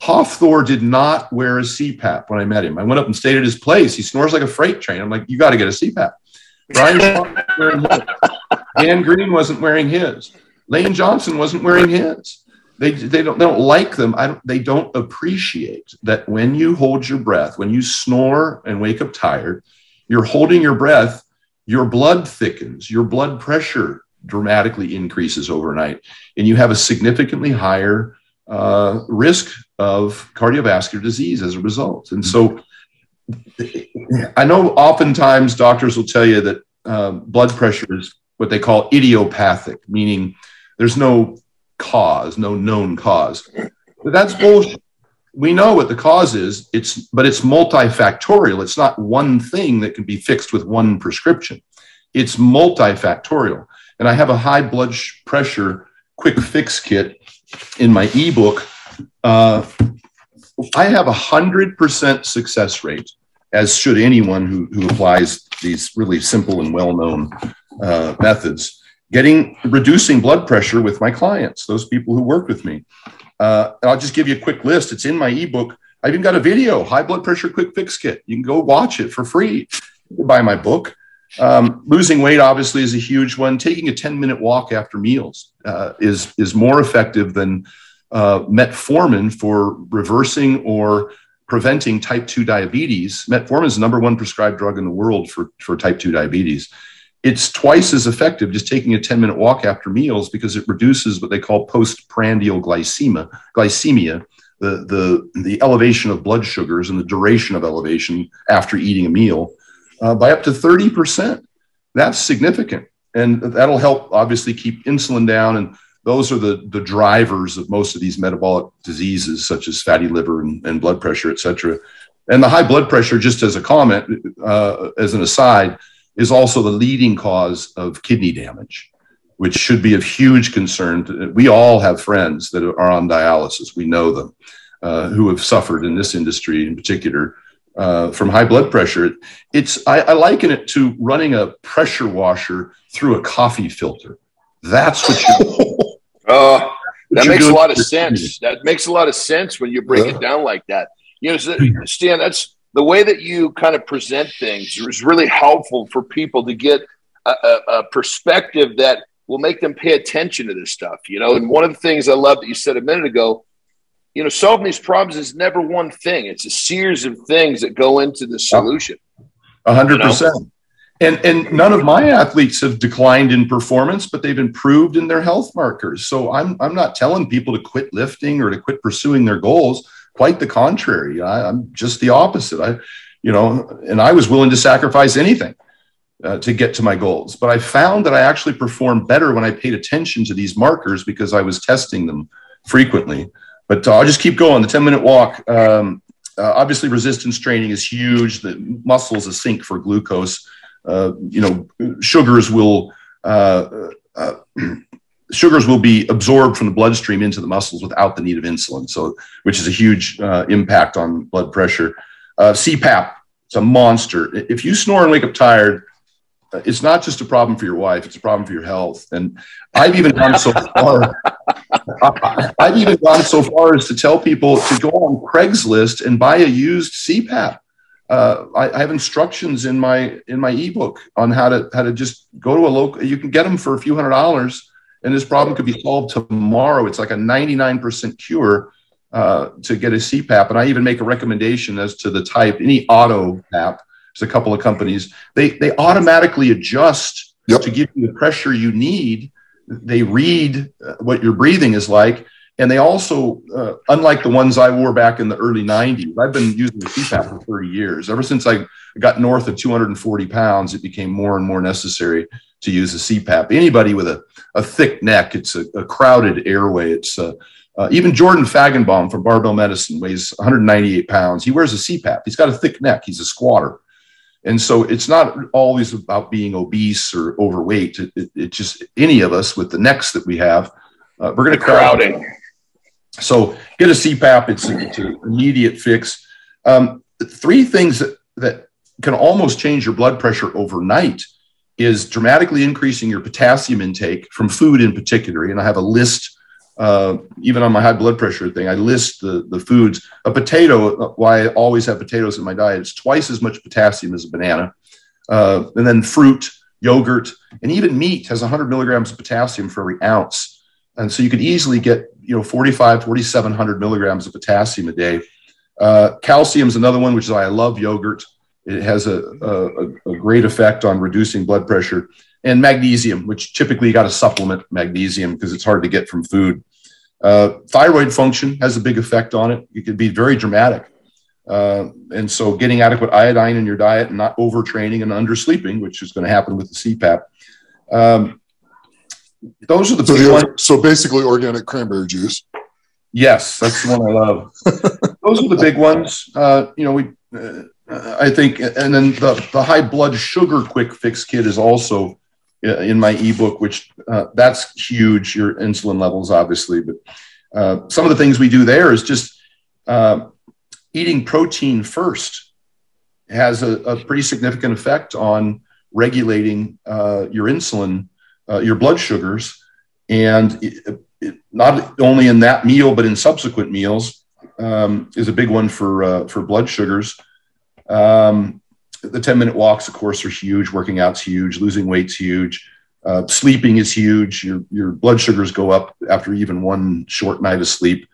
Hafthor did not wear a CPAP when I met him. I went up and stayed at his place. He snores like a freight train. I'm like, you got to get a CPAP. Brian. Dan Green wasn't wearing his. Lane Johnson wasn't wearing his they, they don't they don't like them. I don't, they don't appreciate that when you hold your breath, when you snore and wake up tired, you're holding your breath, your blood thickens, your blood pressure dramatically increases overnight, and you have a significantly higher uh, risk of cardiovascular disease as a result. And so, I know oftentimes doctors will tell you that uh, blood pressure is what they call idiopathic, meaning there's no cause, no known cause. But that's bullshit. We know what the cause is. It's but it's multifactorial. It's not one thing that can be fixed with one prescription. It's multifactorial. And I have a high blood pressure quick fix kit in my ebook. Uh, I have a hundred percent success rate, as should anyone who, who applies these really simple and well-known uh, methods. Getting reducing blood pressure with my clients, those people who work with me. Uh, I'll just give you a quick list. It's in my ebook. I even got a video, high blood pressure quick fix kit. You can go watch it for free. Buy my book. Um, losing weight obviously is a huge one. Taking a 10 minute walk after meals uh, is, is more effective than uh, metformin for reversing or preventing type 2 diabetes. Metformin is the number one prescribed drug in the world for, for type 2 diabetes. It's twice as effective just taking a 10 minute walk after meals because it reduces what they call postprandial glycemia, glycemia the, the, the elevation of blood sugars and the duration of elevation after eating a meal uh, by up to 30%. That's significant. And that'll help obviously keep insulin down. And those are the, the drivers of most of these metabolic diseases, such as fatty liver and, and blood pressure, et cetera. And the high blood pressure, just as a comment, uh, as an aside, is also the leading cause of kidney damage, which should be of huge concern. We all have friends that are on dialysis. We know them uh, who have suffered in this industry in particular uh, from high blood pressure. It's I, I, liken it to running a pressure washer through a coffee filter. That's what you. uh, that makes a lot of sense. That makes a lot of sense when you break yeah. it down like that. You know, Stan, that's the way that you kind of present things is really helpful for people to get a, a, a perspective that will make them pay attention to this stuff. You know, and one of the things I love that you said a minute ago you know, solving these problems is never one thing. It's a series of things that go into the solution. A hundred percent. And and none of my athletes have declined in performance, but they've improved in their health markers. So I'm I'm not telling people to quit lifting or to quit pursuing their goals. Quite the contrary. I, I'm just the opposite. I, you know, and I was willing to sacrifice anything uh, to get to my goals. But I found that I actually performed better when I paid attention to these markers because I was testing them frequently. But uh, I'll just keep going. The 10 minute walk. Um, uh, obviously, resistance training is huge. The muscles a sink for glucose. Uh, you know, sugars will uh, uh, sugars will be absorbed from the bloodstream into the muscles without the need of insulin. So, which is a huge uh, impact on blood pressure. CPAP. It's a monster. If you snore and wake up tired, it's not just a problem for your wife; it's a problem for your health. And I've even gone so far. I've even gone so far as to tell people to go on Craigslist and buy a used CPAP. Uh, I, I, have instructions in my in my ebook on how to how to just go to a local. You can get them for a few hundred dollars, and this problem could be solved tomorrow. It's like a ninety nine percent cure uh, to get a CPAP, and I even make a recommendation as to the type. Any auto PAP. there's a couple of companies. They they automatically adjust yep. to give you the pressure you need. They read uh, what your breathing is like, and they also, uh, unlike the ones I wore back in the early '90s, I've been using the CPAP for 30 years. Ever since I got north of 240 pounds, it became more and more necessary to use a CPAP. Anybody with a, a thick neck, it's a, a crowded airway. It's uh, uh, even Jordan Feigenbaum from Barbell Medicine weighs 198 pounds. He wears a CPAP. He's got a thick neck. He's a squatter. And so it's not always about being obese or overweight. It, it, it just any of us with the necks that we have, uh, we're going to crowding. So get a CPAP. It's, it's an immediate fix. Um, three things that, that can almost change your blood pressure overnight is dramatically increasing your potassium intake from food in particular. And I have a list uh, even on my high blood pressure thing, I list the, the foods. A potato, why I always have potatoes in my diet, it's twice as much potassium as a banana. Uh, and then fruit, yogurt, and even meat has 100 milligrams of potassium for every ounce. And so you could easily get, you know, 45, 4,700 milligrams of potassium a day. Uh, calcium is another one, which is I love yogurt. It has a, a, a great effect on reducing blood pressure and magnesium, which typically you got to supplement magnesium because it's hard to get from food. Uh, thyroid function has a big effect on it. It can be very dramatic. Uh, and so getting adequate iodine in your diet and not overtraining and undersleeping, which is going to happen with the CPAP. Um, those are the so, the, so basically organic cranberry juice. Yes, that's the one I love. those are the big ones. Uh, you know, we, uh, I think, and then the, the high blood sugar quick fix kit is also uh, in my ebook, which uh, that's huge. Your insulin levels, obviously, but uh, some of the things we do there is just uh, eating protein first has a, a, pretty significant effect on regulating uh, your insulin, uh, your blood sugars, and it, it, not only in that meal but in subsequent meals um, is a big one for for blood sugars. Um, the 10 minute walks, of course, are huge. Working out's huge. Losing weight's huge. Uh, sleeping is huge. Your, your blood sugars go up after even one short night of sleep.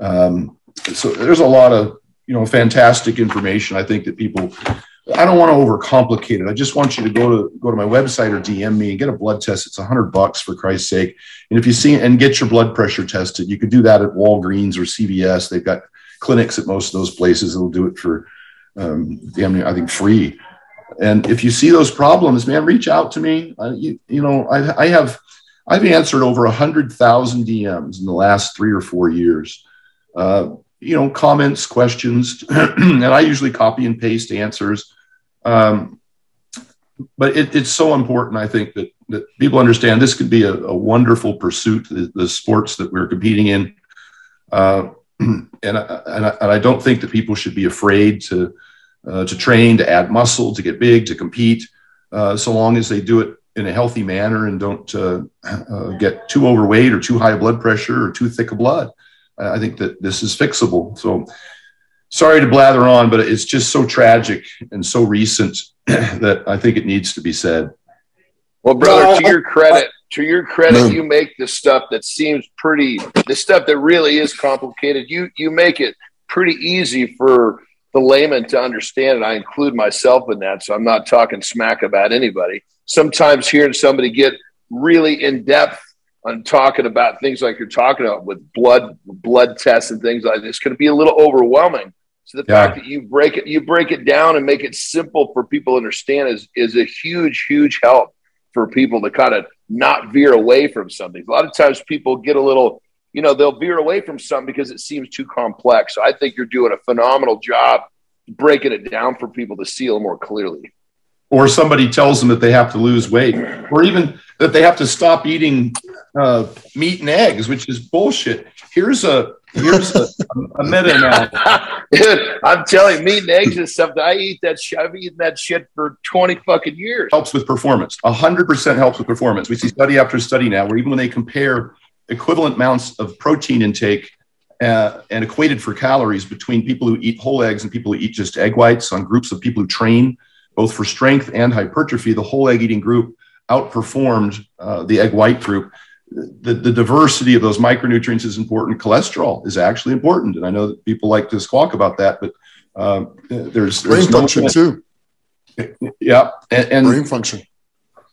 Um, so there's a lot of, you know, fantastic information. I think that people, I don't want to overcomplicate it. I just want you to go to go to my website or DM me and get a blood test. It's a hundred bucks for Christ's sake. And if you see and get your blood pressure tested, you could do that at Walgreens or CVS. They've got clinics at most of those places that'll do it for um, I think free. And if you see those problems, man, reach out to me. Uh, you, you, know, I, I, have I've answered over a hundred thousand DMs in the last three or four years. Uh, you know, comments, questions, and I usually copy and paste answers. Um, but it, it's so important, I think, that that people understand this could be a, a wonderful pursuit. The, the, sports that we're competing in. Uh, and I, and I, and I don't think that people should be afraid to uh, to train, to add muscle, to get big, to compete, uh, so long as they do it in a healthy manner and don't uh, uh get too overweight or too high blood pressure or too thick of blood. I think that this is fixable. So sorry to blather on, but it's just so tragic and so recent that I think it needs to be said. Well, brother, to your credit, to your credit, mm. you make the stuff that seems pretty, the stuff that really is complicated. You you make it pretty easy for the layman to understand, and I include myself in that. So I'm not talking smack about anybody. Sometimes hearing somebody get really in depth on talking about things like you're talking about with blood blood tests and things like this can be a little overwhelming. So the yeah. fact that you break it you break it down and make it simple for people to understand is is a huge huge help for people to kind of not veer away from something. A lot of times people get a little, you know, they'll veer away from something because it seems too complex. So I think you're doing a phenomenal job breaking it down for people to see a little more clearly. Or somebody tells them that they have to lose weight, or even that they have to stop eating uh, meat and eggs, which is bullshit. Here's a here's a, a meta analysis. I'm telling you, meat and eggs is something I eat that shit. I've eaten that shit for 20 fucking years. Helps with performance. 100% helps with performance. We see study after study now where even when they compare equivalent amounts of protein intake uh, and equated for calories between people who eat whole eggs and people who eat just egg whites on groups of people who train both for strength and hypertrophy, the whole egg eating group outperformed uh, the egg white group the, the diversity of those micronutrients is important. Cholesterol is actually important. And I know that people like to squawk about that, but um, there's, brain there's function no, too. Yeah. And, and, brain function.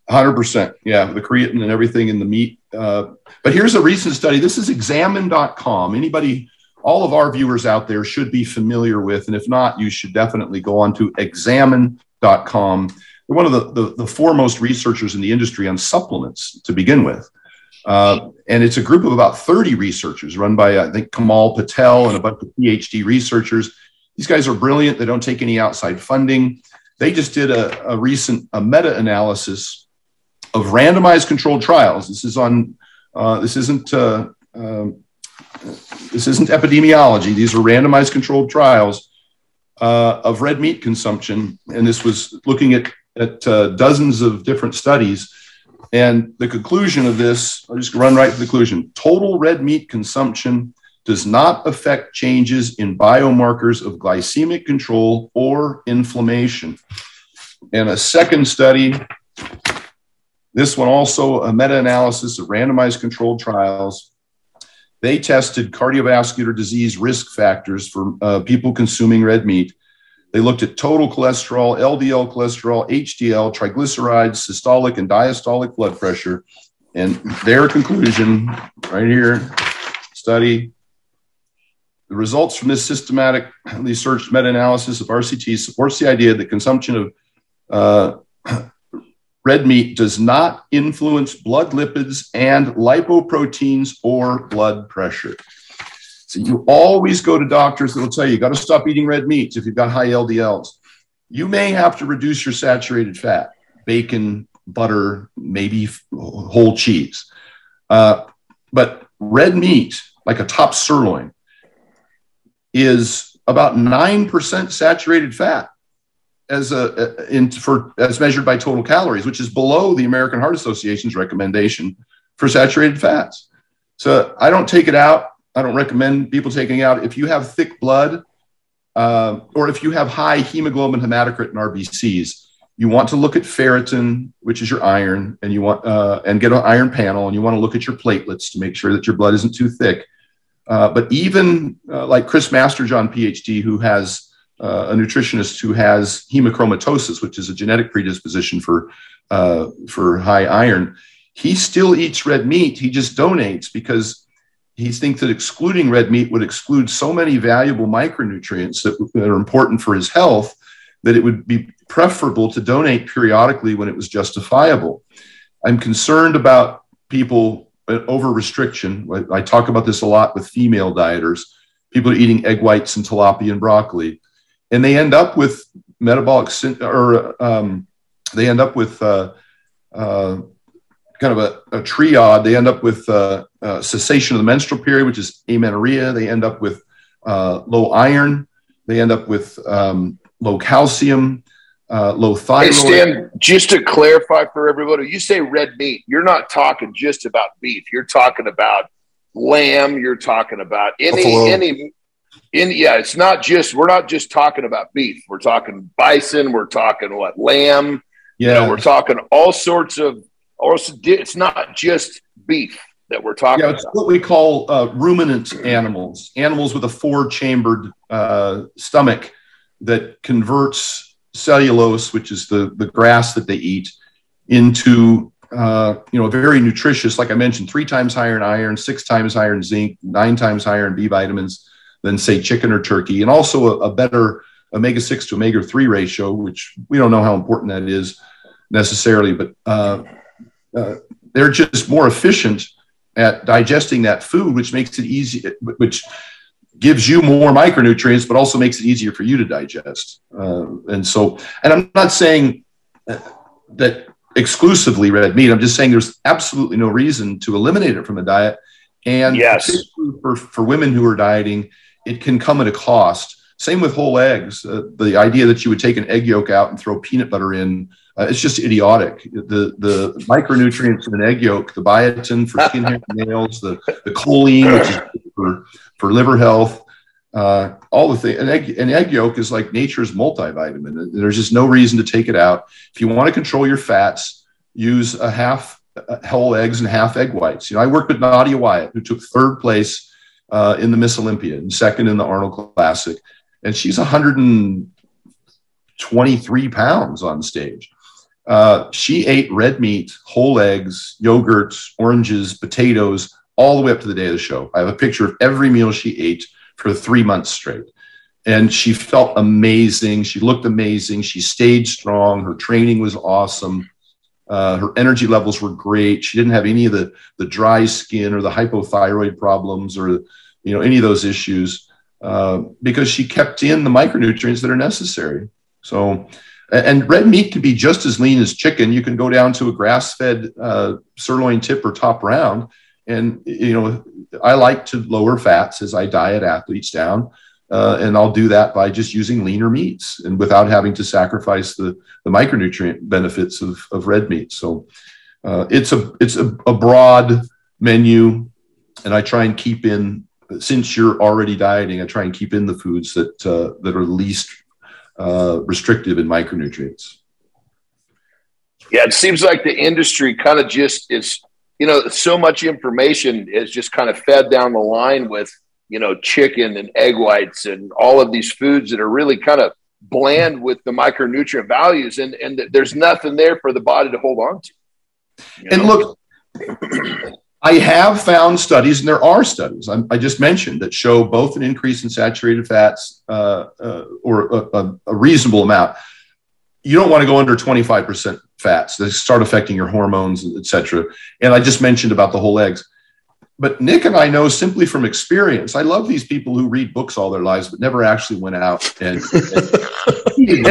100%. Yeah. The creatine and everything in the meat. Uh, but here's a recent study. This is examine.com. Anybody, all of our viewers out there should be familiar with. And if not, you should definitely go on to examine.com. They're one of the, the, the foremost researchers in the industry on supplements to begin with. Uh, and it's a group of about 30 researchers run by, I think, Kamal Patel and a bunch of PhD researchers. These guys are brilliant. They don't take any outside funding. They just did a, a recent a meta analysis of randomized controlled trials. This is on, uh, this isn't, uh, um, this isn't epidemiology. These are randomized controlled trials uh, of red meat consumption. And this was looking at, at uh, dozens of different studies and the conclusion of this, I'll just run right to the conclusion total red meat consumption does not affect changes in biomarkers of glycemic control or inflammation. And a second study, this one also a meta analysis of randomized controlled trials. They tested cardiovascular disease risk factors for uh, people consuming red meat they looked at total cholesterol, LDL cholesterol, HDL, triglycerides, systolic and diastolic blood pressure. And their conclusion, right here, study the results from this systematically searched meta analysis of RCT supports the idea that consumption of uh, red meat does not influence blood lipids and lipoproteins or blood pressure. So you always go to doctors that will tell you, you got to stop eating red meats if you've got high LDLs. you may have to reduce your saturated fat, bacon, butter, maybe whole cheese. Uh, but red meat, like a top sirloin, is about 9% saturated fat as a in for as measured by total calories, which is below the American Heart Association's recommendation for saturated fats. So I don't take it out. I don't recommend people taking out. If you have thick blood, uh, or if you have high hemoglobin, hematocrit, and RBCs, you want to look at ferritin, which is your iron, and you want uh, and get an iron panel, and you want to look at your platelets to make sure that your blood isn't too thick. Uh, but even uh, like Chris Masterjohn, PhD, who has uh, a nutritionist who has hemochromatosis, which is a genetic predisposition for uh, for high iron, he still eats red meat. He just donates because he thinks that excluding red meat would exclude so many valuable micronutrients that, that are important for his health that it would be preferable to donate periodically when it was justifiable. I'm concerned about people uh, over restriction. I talk about this a lot with female dieters. People are eating egg whites and tilapia and broccoli, and they end up with metabolic or um, they end up with uh, uh, kind of a, a, triad. They end up with uh, uh, cessation of the menstrual period, which is amenorrhea. They end up with uh, low iron. They end up with um, low calcium, uh, low thyroid. Hey Stan, just to clarify for everybody, you say red meat, you're not talking just about beef. You're talking about lamb. You're talking about any Buffalo. any. In, yeah, it's not just we're not just talking about beef. We're talking bison. We're talking what lamb. Yeah, you know, we're talking all sorts of. Also, it's not just beef that we're talking yeah, it's about. what we call uh, ruminant animals, animals with a four-chambered uh, stomach that converts cellulose, which is the, the grass that they eat, into uh, you know very nutritious, like I mentioned, three times higher in iron, six times higher in zinc, nine times higher in B vitamins than say chicken or turkey, and also a, a better omega six to omega three ratio, which we don't know how important that is necessarily, but uh, uh, they're just more efficient at digesting that food, which makes it easy, which gives you more micronutrients, but also makes it easier for you to digest. Uh, and so, and I'm not saying that exclusively red meat. I'm just saying there's absolutely no reason to eliminate it from the diet. And yes, for, for women who are dieting, it can come at a cost. Same with whole eggs. Uh, the idea that you would take an egg yolk out and throw peanut butter in, uh, it's just idiotic. The the micronutrients in an egg yolk, the biotin for skin, hair, and nails, the, the choline, which is for, for liver health, uh, all the things. An egg, an egg yolk is like nature's multivitamin. There's just no reason to take it out. If you want to control your fats, use a half uh, whole eggs and half egg whites. You know, I worked with Nadia Wyatt, who took third place uh, in the Miss Olympia and second in the Arnold Classic, and she's 123 pounds on stage. Uh, she ate red meat, whole eggs, yogurts, oranges, potatoes, all the way up to the day of the show. I have a picture of every meal she ate for three months straight. And she felt amazing. She looked amazing. She stayed strong. Her training was awesome. Uh, her energy levels were great. She didn't have any of the, the dry skin or the hypothyroid problems or you know any of those issues uh, because she kept in the micronutrients that are necessary. So, and red meat can be just as lean as chicken. You can go down to a grass-fed uh, sirloin tip or top round, and you know, I like to lower fats as I diet athletes down. Uh, and I'll do that by just using leaner meats and without having to sacrifice the, the micronutrient benefits of, of red meat. So uh, it's a it's a, a, broad menu, and I try and keep in since you're already dieting, I try and keep in the foods that uh, that are least uh, restrictive in micronutrients. Yeah, it seems like the industry kind of just is you know, so much information is just kind of fed down the line with, you know, chicken and egg whites and all of these foods that are really kind of bland with the micronutrient values. And, and there's nothing there for the body to hold on to. And know? look, I have found studies, and there are studies I, I, just mentioned that show both an increase in saturated fats uh, uh, or a, a, reasonable amount. You don't want to go under 25% fats They start affecting your hormones, etc. And I just mentioned about the whole eggs. But Nick and I know simply from experience. I love these people who read books all their lives, but never actually went out and, and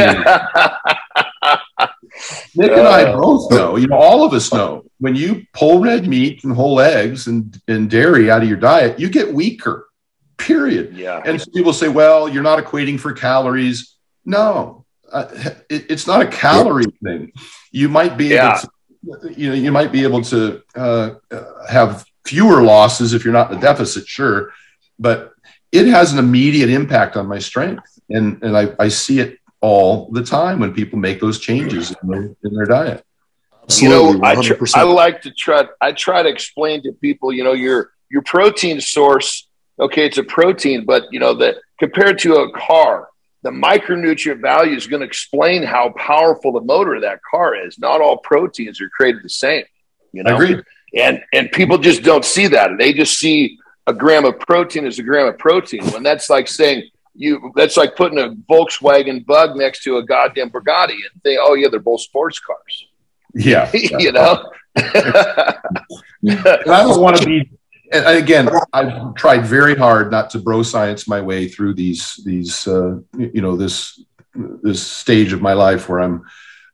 Nick and I both know, you know, all of us know when you pull red meat and whole eggs and, and dairy out of your diet, you get weaker, period. Yeah. And people say, well, you're not equating for calories. No, uh, it, it's not a calorie thing. You might be Yeah. able to, you know, you might be able to uh, uh, have fewer losses if you're not in a deficit, sure, but it has an immediate impact on my strength. And, and I, I see it all the time when people make those changes in their, in their diet. you Absolutely, know, I, tr- I like to try. I try to explain to people, you know, your your protein source. Okay, it's a protein, but you know that compared to a car, the micronutrient value is going to explain how powerful the motor of that car is. Not all proteins are created the same. You know, I agree. And and people just don't see that. They just see a gram of protein as a gram of protein. When that's like saying you, that's like putting a Volkswagen Bug next to a goddamn Bugatti and think, oh yeah, they're both sports cars. Yeah. you know. I don't want to be. And again, I've tried very hard not to bro science my way through these these uh, you know this this stage of my life where I'm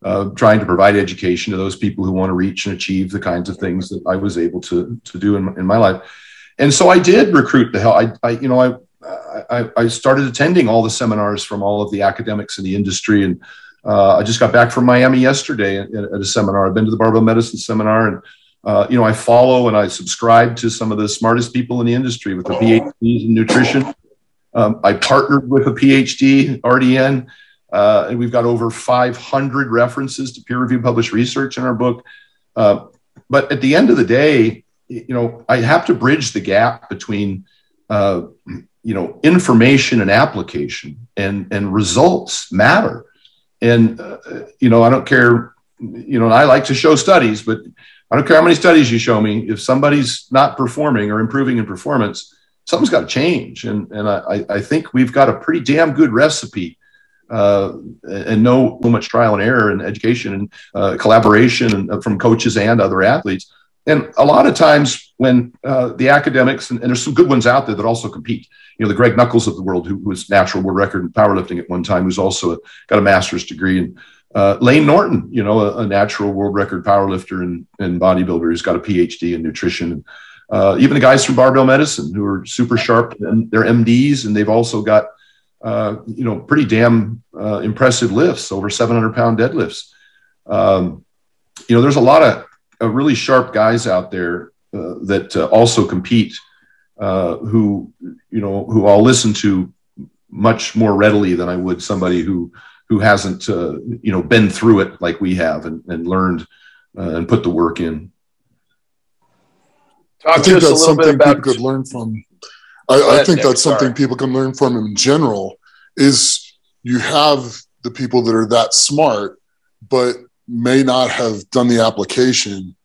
uh, trying to provide education to those people who want to reach and achieve the kinds of things that I was able to to do in, in my life. And so I did recruit the hell. I, I you know I, I I started attending all the seminars from all of the academics in the industry and. Uh, I just got back from Miami yesterday at, at a seminar. I've been to the barbell medicine seminar, and uh, you know, I follow and I subscribe to some of the smartest people in the industry with the PhDs in nutrition. Um, I partnered with a PhD, RDN, uh, and we've got over 500 references to peer-reviewed published research in our book. Uh, but at the end of the day, you know, I have to bridge the gap between, uh, you know, information and application, and and results matter. And uh, you know, I don't care. You know, I like to show studies, but I don't care how many studies you show me. If somebody's not performing or improving in performance, something's got to change. And and I, I think we've got a pretty damn good recipe, uh, and no so much trial and error and education and uh, collaboration and, uh, from coaches and other athletes. And a lot of times when uh, the academics and, and there's some good ones out there that also compete. You know, the Greg Nuckols of the world, who was natural world record in powerlifting at one time, who's also a, got a master's degree and uh, Layne Norton, you know, a, a, natural world record powerlifter and, and bodybuilder who's got a PhD in nutrition. Uh, even the guys from Barbell Medicine who are super sharp and they're MDs and they've also got, uh, you know, pretty damn uh, impressive lifts, over 700 pound deadlifts. Um, you know, there's a lot of really sharp guys out there uh, that uh, also compete who, you know, who I'll listen to much more readily than I would somebody who who hasn't uh, you know been through it like we have and, and learned uh, and put the work in. Talk I think to us a that's little bit something about people could learn from. I, I think that's something people can learn from in general. Is you have the people that are that smart, but may not have done the application.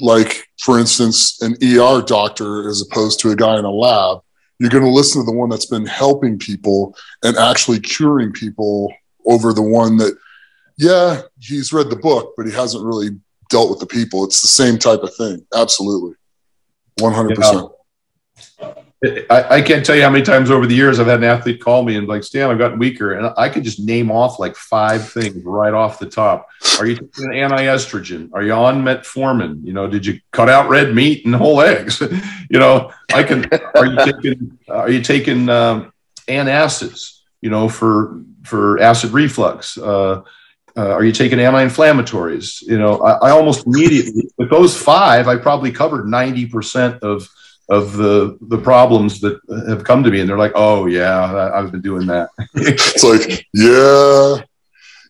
Like, for instance, an ER doctor as opposed to a guy in a lab. You're going to listen to the one that's been helping people and actually curing people over the one that, yeah, he's read the book, but he hasn't really dealt with the people. It's the same type of thing. Absolutely. 100%. I, I can't tell you how many times over the years I've had an athlete call me and like, Stan, I've gotten weaker. And I could just name off like five things right off the top. Are you taking anti-estrogen? Are you on metformin? You know, did you cut out red meat and whole eggs? you know, I can, are you taking, are you taking um, antacids, you know, for, for acid reflux? Uh, uh, are you taking anti-inflammatories? You know, I, I almost immediately with those five, I probably covered 90% of, of the the problems that have come to me and they're like oh yeah I- i've been doing that It's like, yeah,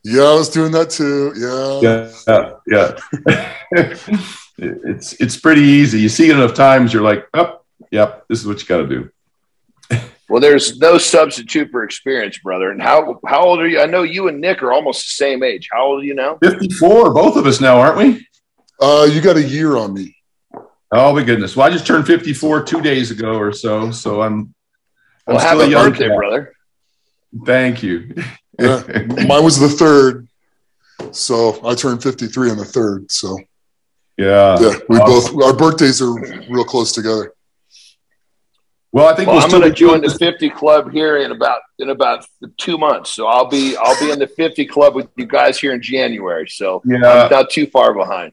yeah, I was doing that too. Yeah. yeah yeah it's it's pretty easy you see it enough times you're like oh yep this is what you got to do Well, there's no substitute for experience, brother. And how how old are you? I know you and Nick are almost the same age. How old are you now? 54 both of us now aren't we Uh, you got a year on me. Oh my goodness well i just turned 54 two days ago or so so i'm i'm Well, still happy a young birthday, cat. brother. thank you Yeah. Mine was the third. So I turned 53 on the third. So yeah yeah, we both, our birthdays are real close together. Well, I think well, we'll I'm going to join the 50 club here in about in about two months. So I'll be I'll be in the 50 club with you guys here in January. So yeah. I'm not too far behind.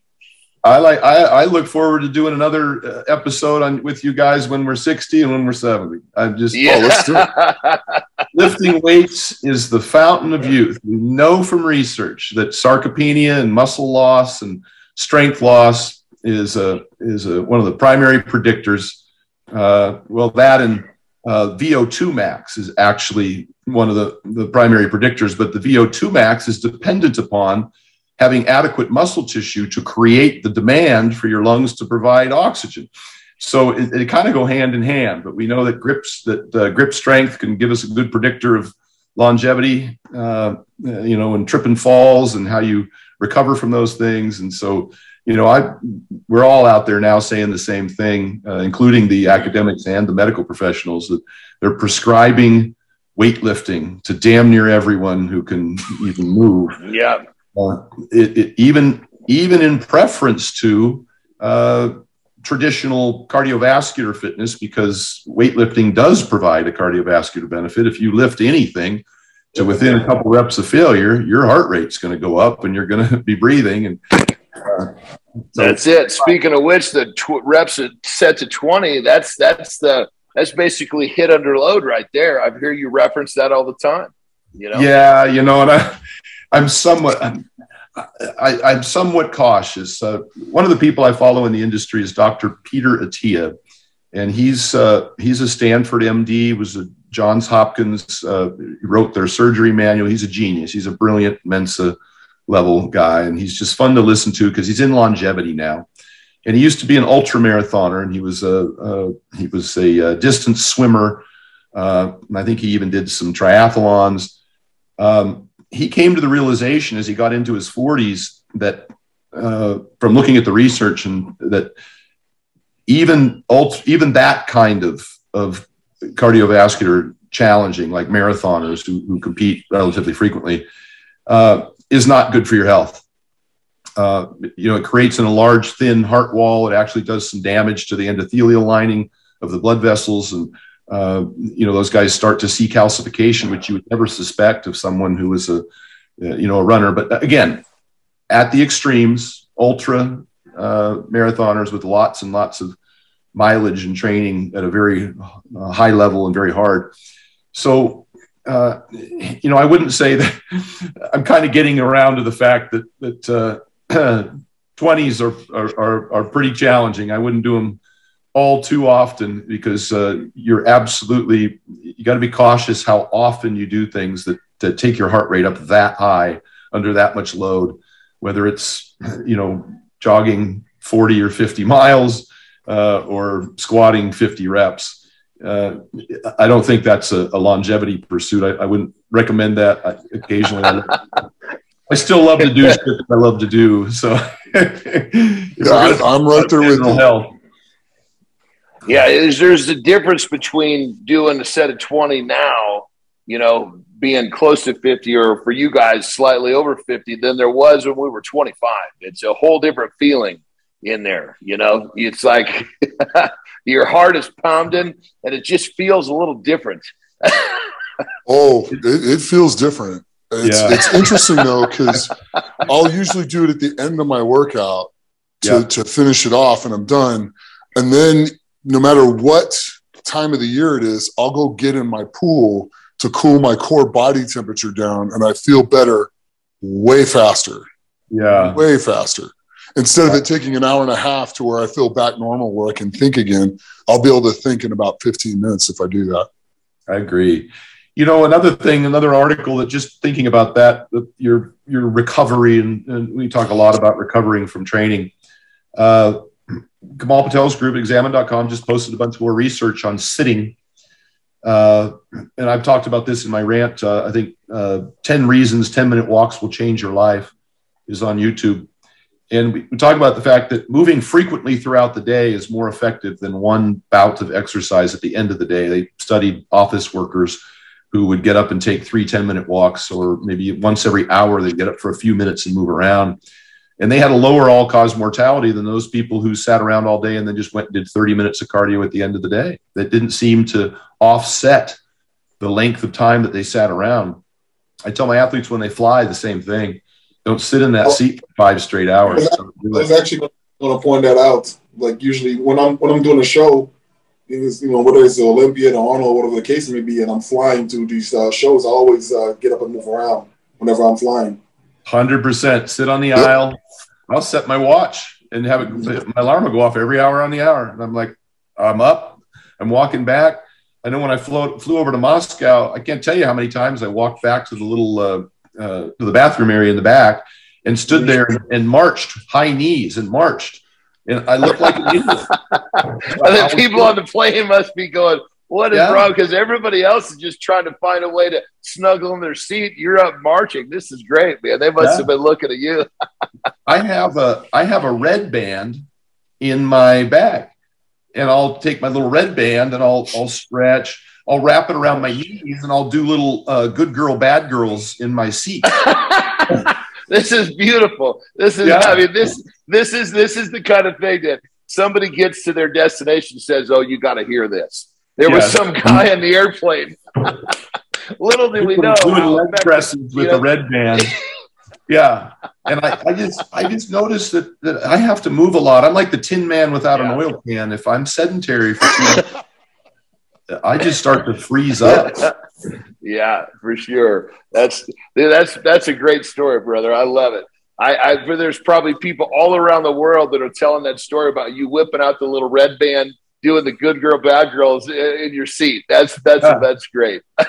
I like I, I look forward to doing another uh, episode on with you guys when we're 60 and when we're 70. I'm just yeah. oh, let's do it. Lifting weights is the fountain of youth. We know from research that sarcopenia and muscle loss and strength loss is a is a, one of the primary predictors. Uh, well, that and uh, VO2 max is actually one of the, the primary predictors, but the VO2 max is dependent upon having adequate muscle tissue to create the demand for your lungs to provide oxygen. So it, it kind of go hand in hand, but we know that grips that uh, grip strength can give us a good predictor of longevity, uh, you know, and trip and falls and how you recover from those things. And so, you know, I we're all out there now saying the same thing, uh, including the academics and the medical professionals that they're prescribing weightlifting to damn near everyone who can even move. Yeah uh, it, it, even even in preference to uh, traditional cardiovascular fitness, because weightlifting does provide a cardiovascular benefit. If you lift anything to within a couple reps of failure, your heart rate's going to go up, and you're going to be breathing. And uh, so, that's it. Speaking of which, the tw- reps set to twenty. That's that's the that's basically HIIT under load right there. I hear you reference that all the time. You know? Yeah, you know, and I, I'm somewhat. I'm, I, am somewhat cautious. Uh, one of the people I follow in the industry is Dr. Peter Attia, and he's uh, he's a Stanford MD. Was a Johns Hopkins. Uh, wrote their surgery manual. He's a genius. He's a brilliant Mensa level guy, and he's just fun to listen to because he's in longevity now. And he used to be an ultra marathoner, and he was a, he was a, a distance swimmer. Uh, I think he even did some triathlons. Um, he came to the realization as he got into his 40s that uh, from looking at the research and that even ult- even that kind of of cardiovascular challenging like marathoners who, who compete relatively frequently uh, is not good for your health. Uh, you know it creates in a large thin heart wall. It actually does some damage to the endothelial lining of the blood vessels and uh, you know, those guys start to see calcification, which you would never suspect of someone who is a, uh, you know, a runner. But again, at the extremes, ultra uh, marathoners with lots and lots of mileage and training at a very uh, high level and very hard. So, uh, you know, I wouldn't say that I'm kind of getting around to the fact that that 20s are, are, are pretty challenging. I wouldn't do them all too often because uh, you're absolutely you got to be cautious how often you do things that, that take your heart rate up that high under that much load whether it's you know jogging 40 or 50 miles uh, or squatting 50 reps. Uh, i don't think that's a, a longevity pursuit. I, I, wouldn't recommend that I, occasionally. I, I, still love to do shit that i love to do so. Yeah, i'm right there with you. health yeah, is there's a difference between doing a set of 20 now, you know, being close to 50 or for you guys slightly over 50 than there was when we were 25. It's a whole different feeling in there, you know. It's like your heart is pounding and it just feels a little different. oh, it, it, feels different. It's, yeah. it's interesting though, because I'll usually do it at the end of my workout to, yeah. to finish it off and I'm done. And then no matter what time of the year it is, I'll go get in my pool to cool my core body temperature down and I feel better way faster. Yeah. Way faster. Instead of it taking an hour and a half to where I feel back normal where I can think again, I'll be able to think in about 15 minutes if I do that. I agree. You know, another thing, another article that just thinking about that, your your recovery, and, and we talk a lot about recovering from training. Uh, Kamal Patel's group, examine.com, just posted a bunch more research on sitting. Uh, and I've talked about this in my rant. Uh, I think uh, 10 reasons 10 minute walks will change your life is on YouTube. And we, we talk about the fact that moving frequently throughout the day is more effective than one bout of exercise at the end of the day. They studied office workers who would get up and take three 10 minute walks, or maybe once every hour, they'd get up for a few minutes and move around and they had a lower all cause mortality than those people who sat around all day and then just went and did 30 minutes of cardio at the end of the day. That didn't seem to offset the length of time that they sat around. I tell my athletes when they fly the same thing. Don't sit in that seat for five straight hours. I was actually going to point that out. Like usually when I'm when I'm doing a show, is you know whether it's the Olympiad or Arnold, or whatever the case may be, and I'm flying to these uh, shows, I always uh, get up and move around whenever I'm flying. Hundred percent. Sit on the yep. aisle. I'll set my watch and have it. My alarm will go off every hour on the hour, and I'm like, I'm up. I'm walking back. I know when I flew flew over to Moscow, I can't tell you how many times I walked back to the little uh, uh, to the bathroom area in the back and stood there and, and marched high knees and marched and I looked like an idiot. and then people on the plane must be going, "What is yeah. wrong?" Because everybody else is just trying to find a way to snuggle in their seat. You're up marching. This is great, man. They must yeah. have been looking at you. I have a I have a red band in my bag, and I'll take my little red band and I'll I'll stretch. I'll wrap it around my knees and I'll do little uh, good girl, bad girls in my seat. this is beautiful. This is, yeah. I mean, this this is this is the kind of thing that somebody gets to their destination says, "Oh, you got to hear this." There yeah. was some guy on the airplane. Little did we know. Doing leg presses with a red band. yeah, and I, I, just I just noticed that, that I have to move a lot. I'm like the Tin Man without yeah. an oil can. If I'm sedentary for too I just start to freeze up. yeah, for sure. That's that's that's a great story, brother. I love it. I, I there's probably people all around the world that are telling that story about you whipping out the little red band, doing the good girl, bad girls in, your seat. That's that's yeah. that's great. you,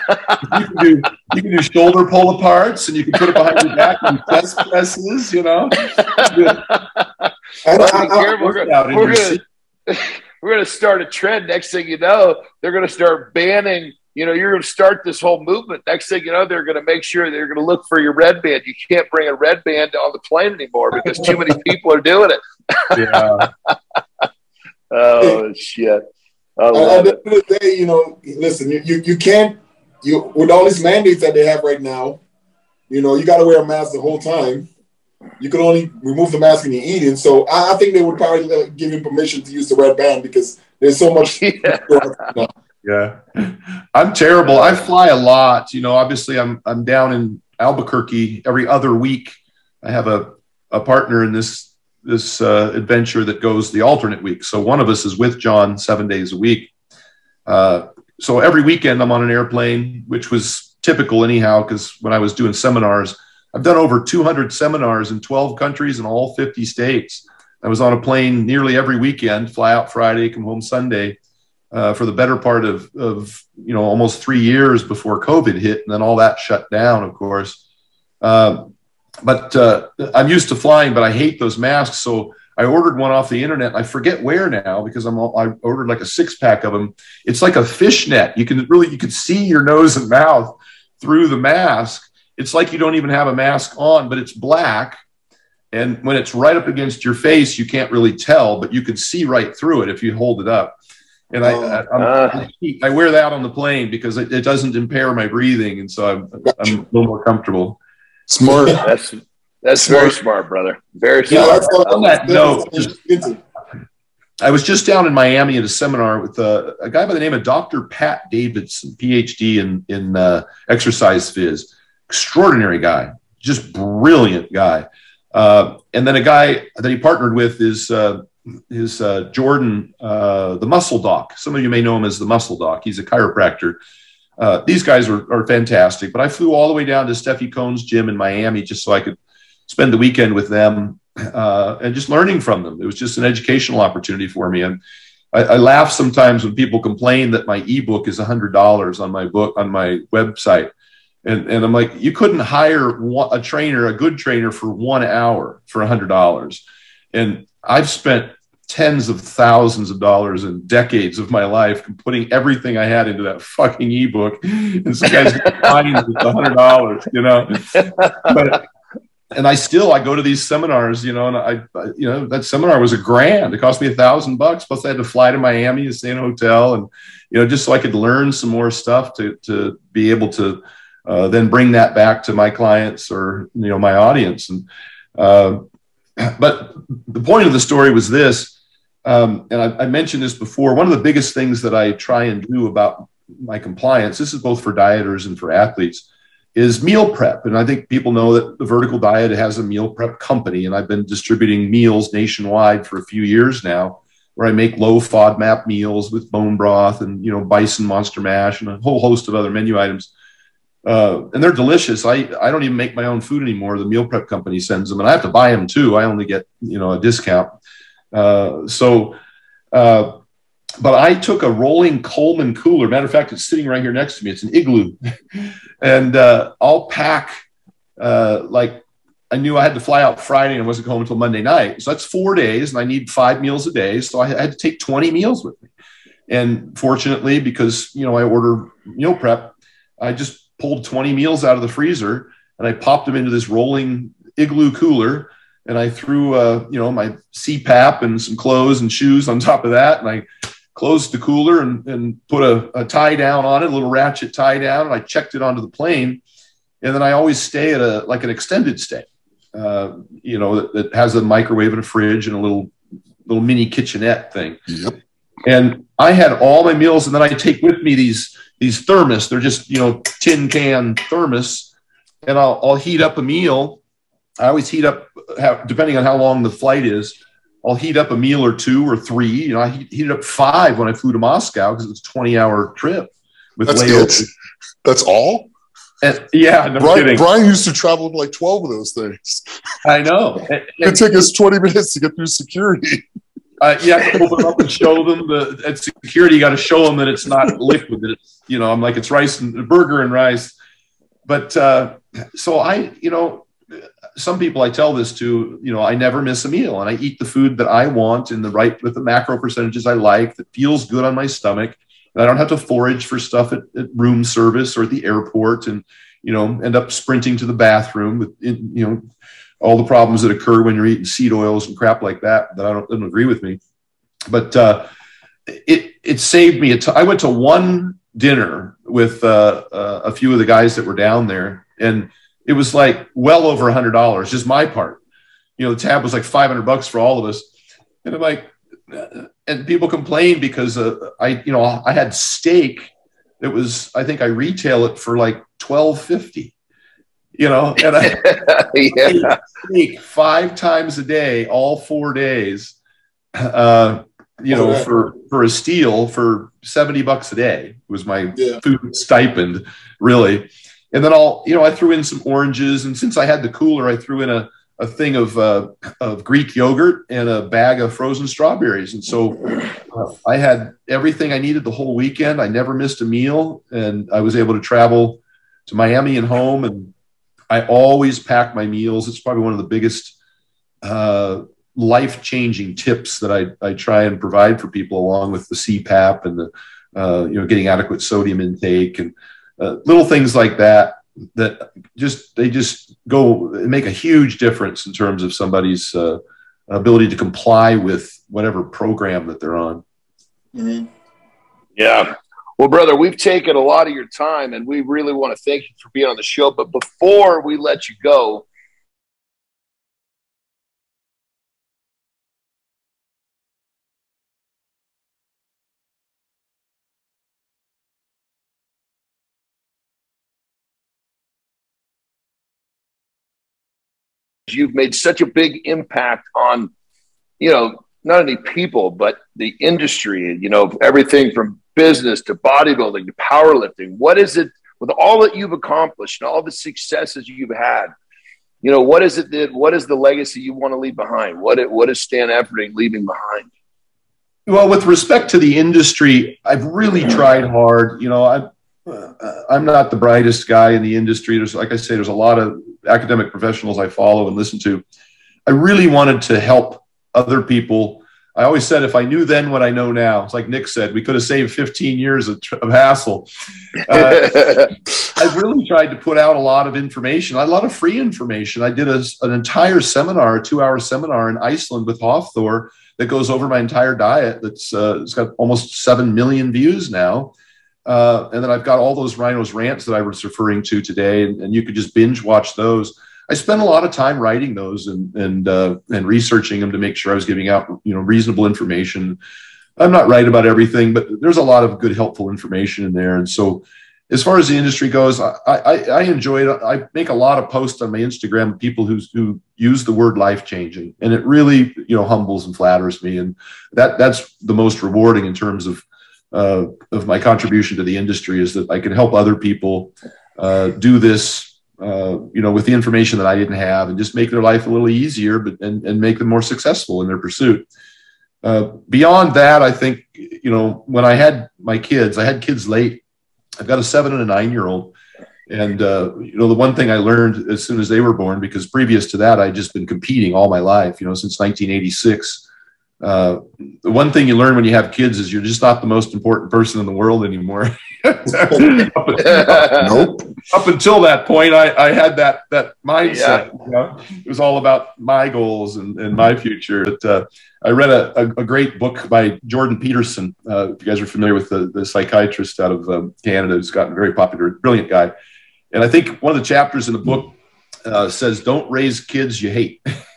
can do, you can do shoulder pull aparts, and you can put it behind your back and chest presses. You know. we're gonna, we're gonna start a trend. Next thing you know, they're gonna start banning you know, you're going to start this whole movement. Next thing you know, they're going to make sure they're going to look for your red band. You can't bring a red band on the plane anymore because too many people are doing it. yeah. oh shit. At the end of the day, you know, listen, you, you, you can't you with all these mandates that they have right now. You know, you got to wear a mask the whole time. You can only remove the mask when you're eating. So I, I think they would probably uh, give him permission to use the red band because there's so much. Yeah. Yeah, I'm terrible. I fly a lot. You know, obviously, I'm I'm down in Albuquerque every other week. I have a a partner in this this uh, adventure that goes the alternate week. So one of us is with Jon seven days a week. Uh, so every weekend I'm on an airplane, which was typical anyhow, because when I was doing seminars, I've done over 200 seminars in 12 countries in all 50 states. I was on a plane nearly every weekend, fly out Friday, come home Sunday uh, for the better part of, of you know almost three years before COVID hit, and then all that shut down, of course. Uh, but uh, I'm used to flying, but I hate those masks. So I ordered one off the internet. I forget where now because I'm all, I ordered like a six pack of them. It's like a fishnet. You can really you can see your nose and mouth through the mask. It's like you don't even have a mask on, but it's black. And when it's right up against your face, you can't really tell, but you can see right through it if you hold it up and I, I, uh, I, wear that on the plane because it, it, doesn't impair my breathing, and so I'm, I'm a little more comfortable. Smart. that's that's smart. very smart, brother. Very smart. Yeah, on that note, I was just down in Miami at a seminar with a, a, guy by the name of Dr. Pat Davidson, PhD in in uh, exercise phys. Extraordinary guy, just brilliant guy. Uh, and then a guy that he partnered with is uh, is uh, Jordan, uh, the muscle doc. Some of you may know him as the muscle doc. He's a chiropractor. Uh, these guys are, are, fantastic, but I flew all the way down to Stefi Cohen's gym in Miami just so I could spend the weekend with them uh, and just learning from them. It was just an educational opportunity for me. And I, I laugh sometimes when people complain that my ebook is $100 on my book on my website. And, and I'm like, you couldn't hire a trainer, a good trainer, for one hour for $100. And I've spent tens of thousands of dollars and decades of my life putting everything I had into that fucking ebook. And some guys buying it a hundred dollars, you know. But and I still I go to these seminars, you know, and I, you know that seminar was a grand. It cost me a thousand bucks. Plus I had to fly to Miami and stay in a hotel, and you know, just so I could learn some more stuff to to be able to uh, then bring that back to my clients or you know my audience. And uh, but the point of the story was this, um, and I, I mentioned this before. One of the biggest things that I try and do about my compliance, this is both for dieters and for athletes, is meal prep. And I think people know that the Vertical Diet has a meal prep company, and I've been distributing meals nationwide for a few years now, where I make low FODMAP meals with bone broth and you know bison monster mash and a whole host of other menu items. Uh, and they're delicious. I, I don't even make my own food anymore. The meal prep company sends them, and I have to buy them too. I only get you know a discount. Uh, so, uh, but I took a rolling Coleman cooler. Matter of fact, it's sitting right here next to me. It's an igloo, and uh, I'll pack uh, like I knew I had to fly out Friday and wasn't home until Monday night. So that's four days, and I need five meals a day. So I had to take 20 meals with me. And fortunately, because you know I order meal prep, I just pulled 20 meals out of the freezer and I popped them into this rolling igloo cooler. And I threw, uh, you know, my CPAP and some clothes and shoes on top of that, and I closed the cooler and, and put a, a tie down on it, a little ratchet tie down, and I checked it onto the plane. And then I always stay at a like an extended stay, uh, you know, that, that, has a microwave and a fridge and a little little mini kitchenette thing. Yep. And I had all my meals, and then I take with me these these thermos. They're just you know tin can thermos, and I'll I'll heat up a meal. I always heat up depending on how long the flight is. I'll heat up a meal or two or three. You know, I heated up five when I flew to Moscow because it's a 20 hour trip with That's it. That's all? And, yeah, no Brian, kidding. Brian used to travel with like 12 of those things. I know. It, it took us 20 minutes to get through security. Uh, you have to open up and show them the at security. You got to show them that it's not liquid. That it's you know, I'm like it's rice and burger and rice. But uh, so I, you know, some people I tell this to, you know, I never miss a meal and I eat the food that I want in the right with the macro percentages I like that feels good on my stomach. And I don't have to forage for stuff at, at room service or at the airport and, you know, end up sprinting to the bathroom with, you know, all the problems that occur when you're eating seed oils and crap like that, that I don't, don't agree with me. But uh, it, it saved me. I went to one dinner with uh, uh, a few of the guys that were down there and it was like well over a hundred dollars, just my part. You know, the tab was like 500 bucks for all of us. And I'm like, and people complain because uh, I, you know, I had steak that was, I think I retail it for like 1250, you know, and I yeah. steak five times a day, all four days, uh, you know, for, for a steal for 70 bucks a day was my yeah. food stipend really and then I'll, you know, I threw in some oranges, and since I had the cooler, I threw in a, a thing of uh, of Greek yogurt and a bag of frozen strawberries, and so uh, I had everything I needed the whole weekend. I never missed a meal, and I was able to travel to Miami and home, and I always pack my meals. It's probably one of the biggest uh, life changing tips that I, I try and provide for people, along with the CPAP and the uh, you know getting adequate sodium intake and uh, little things like that that just they just go make a huge difference in terms of somebody's uh, ability to comply with whatever program that they're on. Mm-hmm. Yeah. Well, brother, we've taken a lot of your time and we really want to thank you for being on the show. But before we let you go, you've made such a big impact on, you know, not only people, but the industry, you know, everything from business to bodybuilding to powerlifting. What is it with all that you've accomplished and all the successes you've had? You know, what is it that, what is the legacy you want to leave behind? What, what is Stan Efferding leaving behind? Well, with respect to the industry, I've really tried hard. You know, I, I'm not the brightest guy in the industry. There's, like I say, there's a lot of academic professionals I follow and listen to. I really wanted to help other people. I always said, if I knew then what I know now, it's like Nick said, we could have saved 15 years of, of hassle. Uh, I really tried to put out a lot of information, a lot of free information. I did a, an entire seminar, a two hour seminar in Iceland with Hafthor that goes over my entire diet. That's uh, it's got almost 7 million views now. Uh, and then I've got all those rhinos rants that I was referring to today, and, and, you could just binge watch those. I spent a lot of time writing those and and uh, and researching them to make sure I was giving out you know reasonable information. I'm not right about everything, but there's a lot of good, helpful information in there. And so, as far as the industry goes, I, I, I enjoy it. I make a lot of posts on my Instagram people who who use the word life changing, and it really you know humbles and flatters me, and that that's the most rewarding in terms of uh, of my contribution to the industry is that I can help other people uh, do this. Uh, you know, with the information that I didn't have, and just make their life a little easier, but and, and make them more successful in their pursuit. Uh, beyond that, I think, you know, when I had my kids, I had kids late. I've got a seven and a nine year old. And, uh, you know, the one thing I learned as soon as they were born, because previous to that, I'd just been competing all my life, you know, since 1986. Uh, the one thing you learn when you have kids is you're just not the most important person in the world anymore. up, nope. Up until that point, I, I had that that mindset. Yeah. You know? It was all about my goals and, and my future. But uh, I read a, a, a, great book by Jordan Peterson. Uh, if you guys are familiar with the, the psychiatrist out of um, Canada, who's gotten very popular, brilliant guy. And I think one of the chapters in the book uh, says, "Don't raise kids you hate."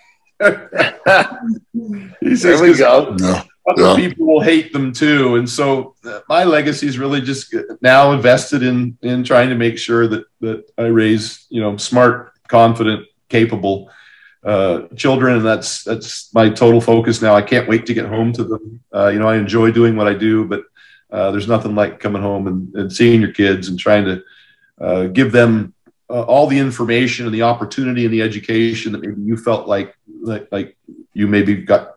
he says, there we go. No. Other yeah. people will hate them too, and so uh, my legacy is really just now invested in in trying to make sure that that I raise you know smart, confident, capable uh, children, and that's that's my total focus now. I can't wait to get home to them. Uh, you know, I enjoy doing what I do, but uh, there's nothing like coming home and, and, seeing your kids and trying to uh, give them uh, all the information and the opportunity and the education that maybe you felt like like, like you maybe got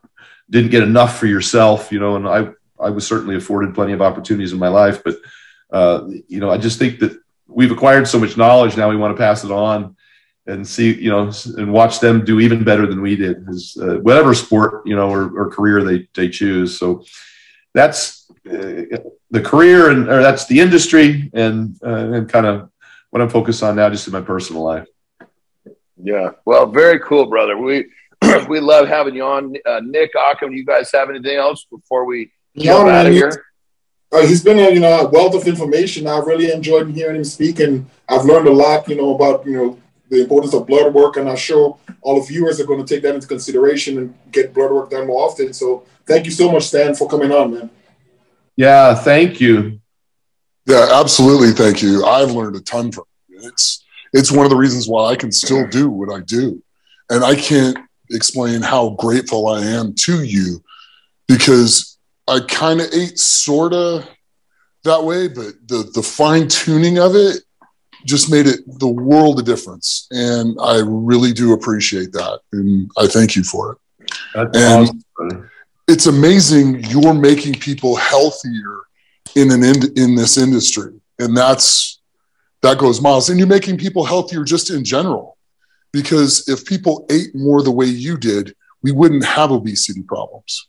didn't get enough for yourself. You know, and I I was certainly afforded plenty of opportunities in my life, but uh, you know, I just think that we've acquired so much knowledge now. We want to pass it on and see, you know, and watch them do even better than we did. Uh, whatever sport, you know, or, or, career they they choose. So that's uh, the career, and or that's the industry, and uh, and kind of what I'm focused on now, just in my personal life. Yeah, well, very cool, brother. We we love having you on, uh, Nick Akim. You guys have anything else before we jump out of here? Uh, he's been a you know a wealth of information. I've really enjoyed hearing him speak, and I've learned a lot. You know about you know the importance of blood work, and I'm sure all the viewers are going to take that into consideration and get blood work done more often. So thank you so much, Stan, for coming on, man. Yeah, thank you. Yeah, absolutely. Thank you. I've learned a ton from you. It's it's one of the reasons why I can still do what I do, and I can't explain how grateful I am to you because I kind of ate sorta that way, but the the fine tuning of it just made it the world of difference. And I really do appreciate that. And I thank you for it. That's and awesome. it's amazing you're making people healthier in an in, in this industry. And that's that goes miles. And you're making people healthier just in general. Because if people ate more the way you did, we wouldn't have obesity problems.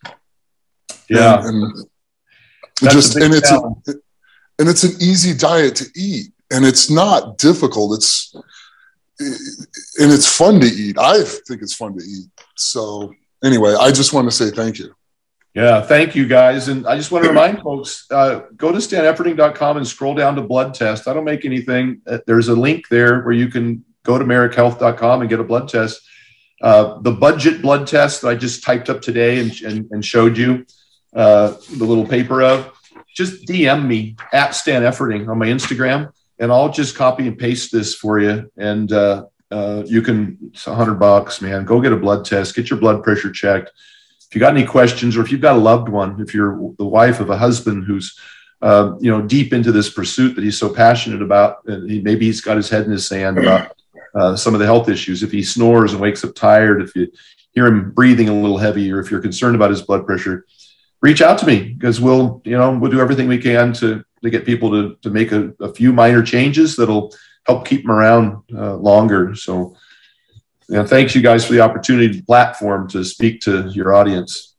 Yeah. And, and just and it's a, and it's an easy diet to eat and it's not difficult. It's and it's fun to eat. I think it's fun to eat. So anyway, I just want to say thank you. Yeah, thank you guys. And I just want to remind folks, uh, go to stanefferding.com and scroll down to blood test. I don't make anything. Uh, there's a link there where you can go to marekhealth.com and get a blood test. Uh, the budget blood test that I just typed up today and, and, and showed you uh, the little paper of, just DM me at Stan Efferding on my Instagram and I'll just copy and paste this for you. And uh, uh, you can, it's a hundred bucks, man. Go get a blood test, get your blood pressure checked. If you got any questions, or if you've got a loved one, if you're the wife of a husband who's, uh, you know, deep into this pursuit that he's so passionate about, and he, maybe he's got his head in his sand about uh, some of the health issues. If he snores and wakes up tired, if you hear him breathing a little heavy, or if you're concerned about his blood pressure, reach out to me because we'll, you know, we'll do everything we can to to get people to, to make a, a few minor changes that'll help keep them around uh, longer. So, you know, thanks you guys for the opportunity, platform to speak to your audience.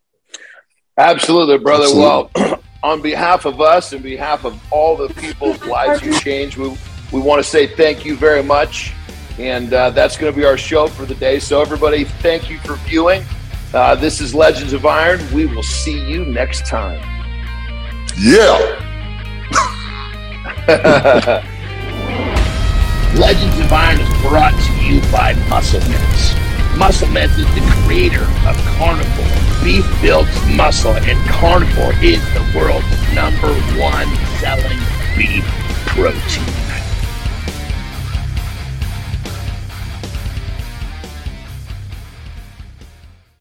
Absolutely, brother. Absolutely. Well, on behalf of us and behalf of all the people's lives you changed, we, we want to say thank you very much. And uh, that's going to be our show for the day. So, everybody, thank you for viewing. Uh, this is Legends of Iron. We will see you next time. Yeah. Legends of Iron is brought to you by MuscleMeds. Muscle Mints is the creator of Carnivor. Beef builds muscle, and Carnivor is the world's number one selling beef protein.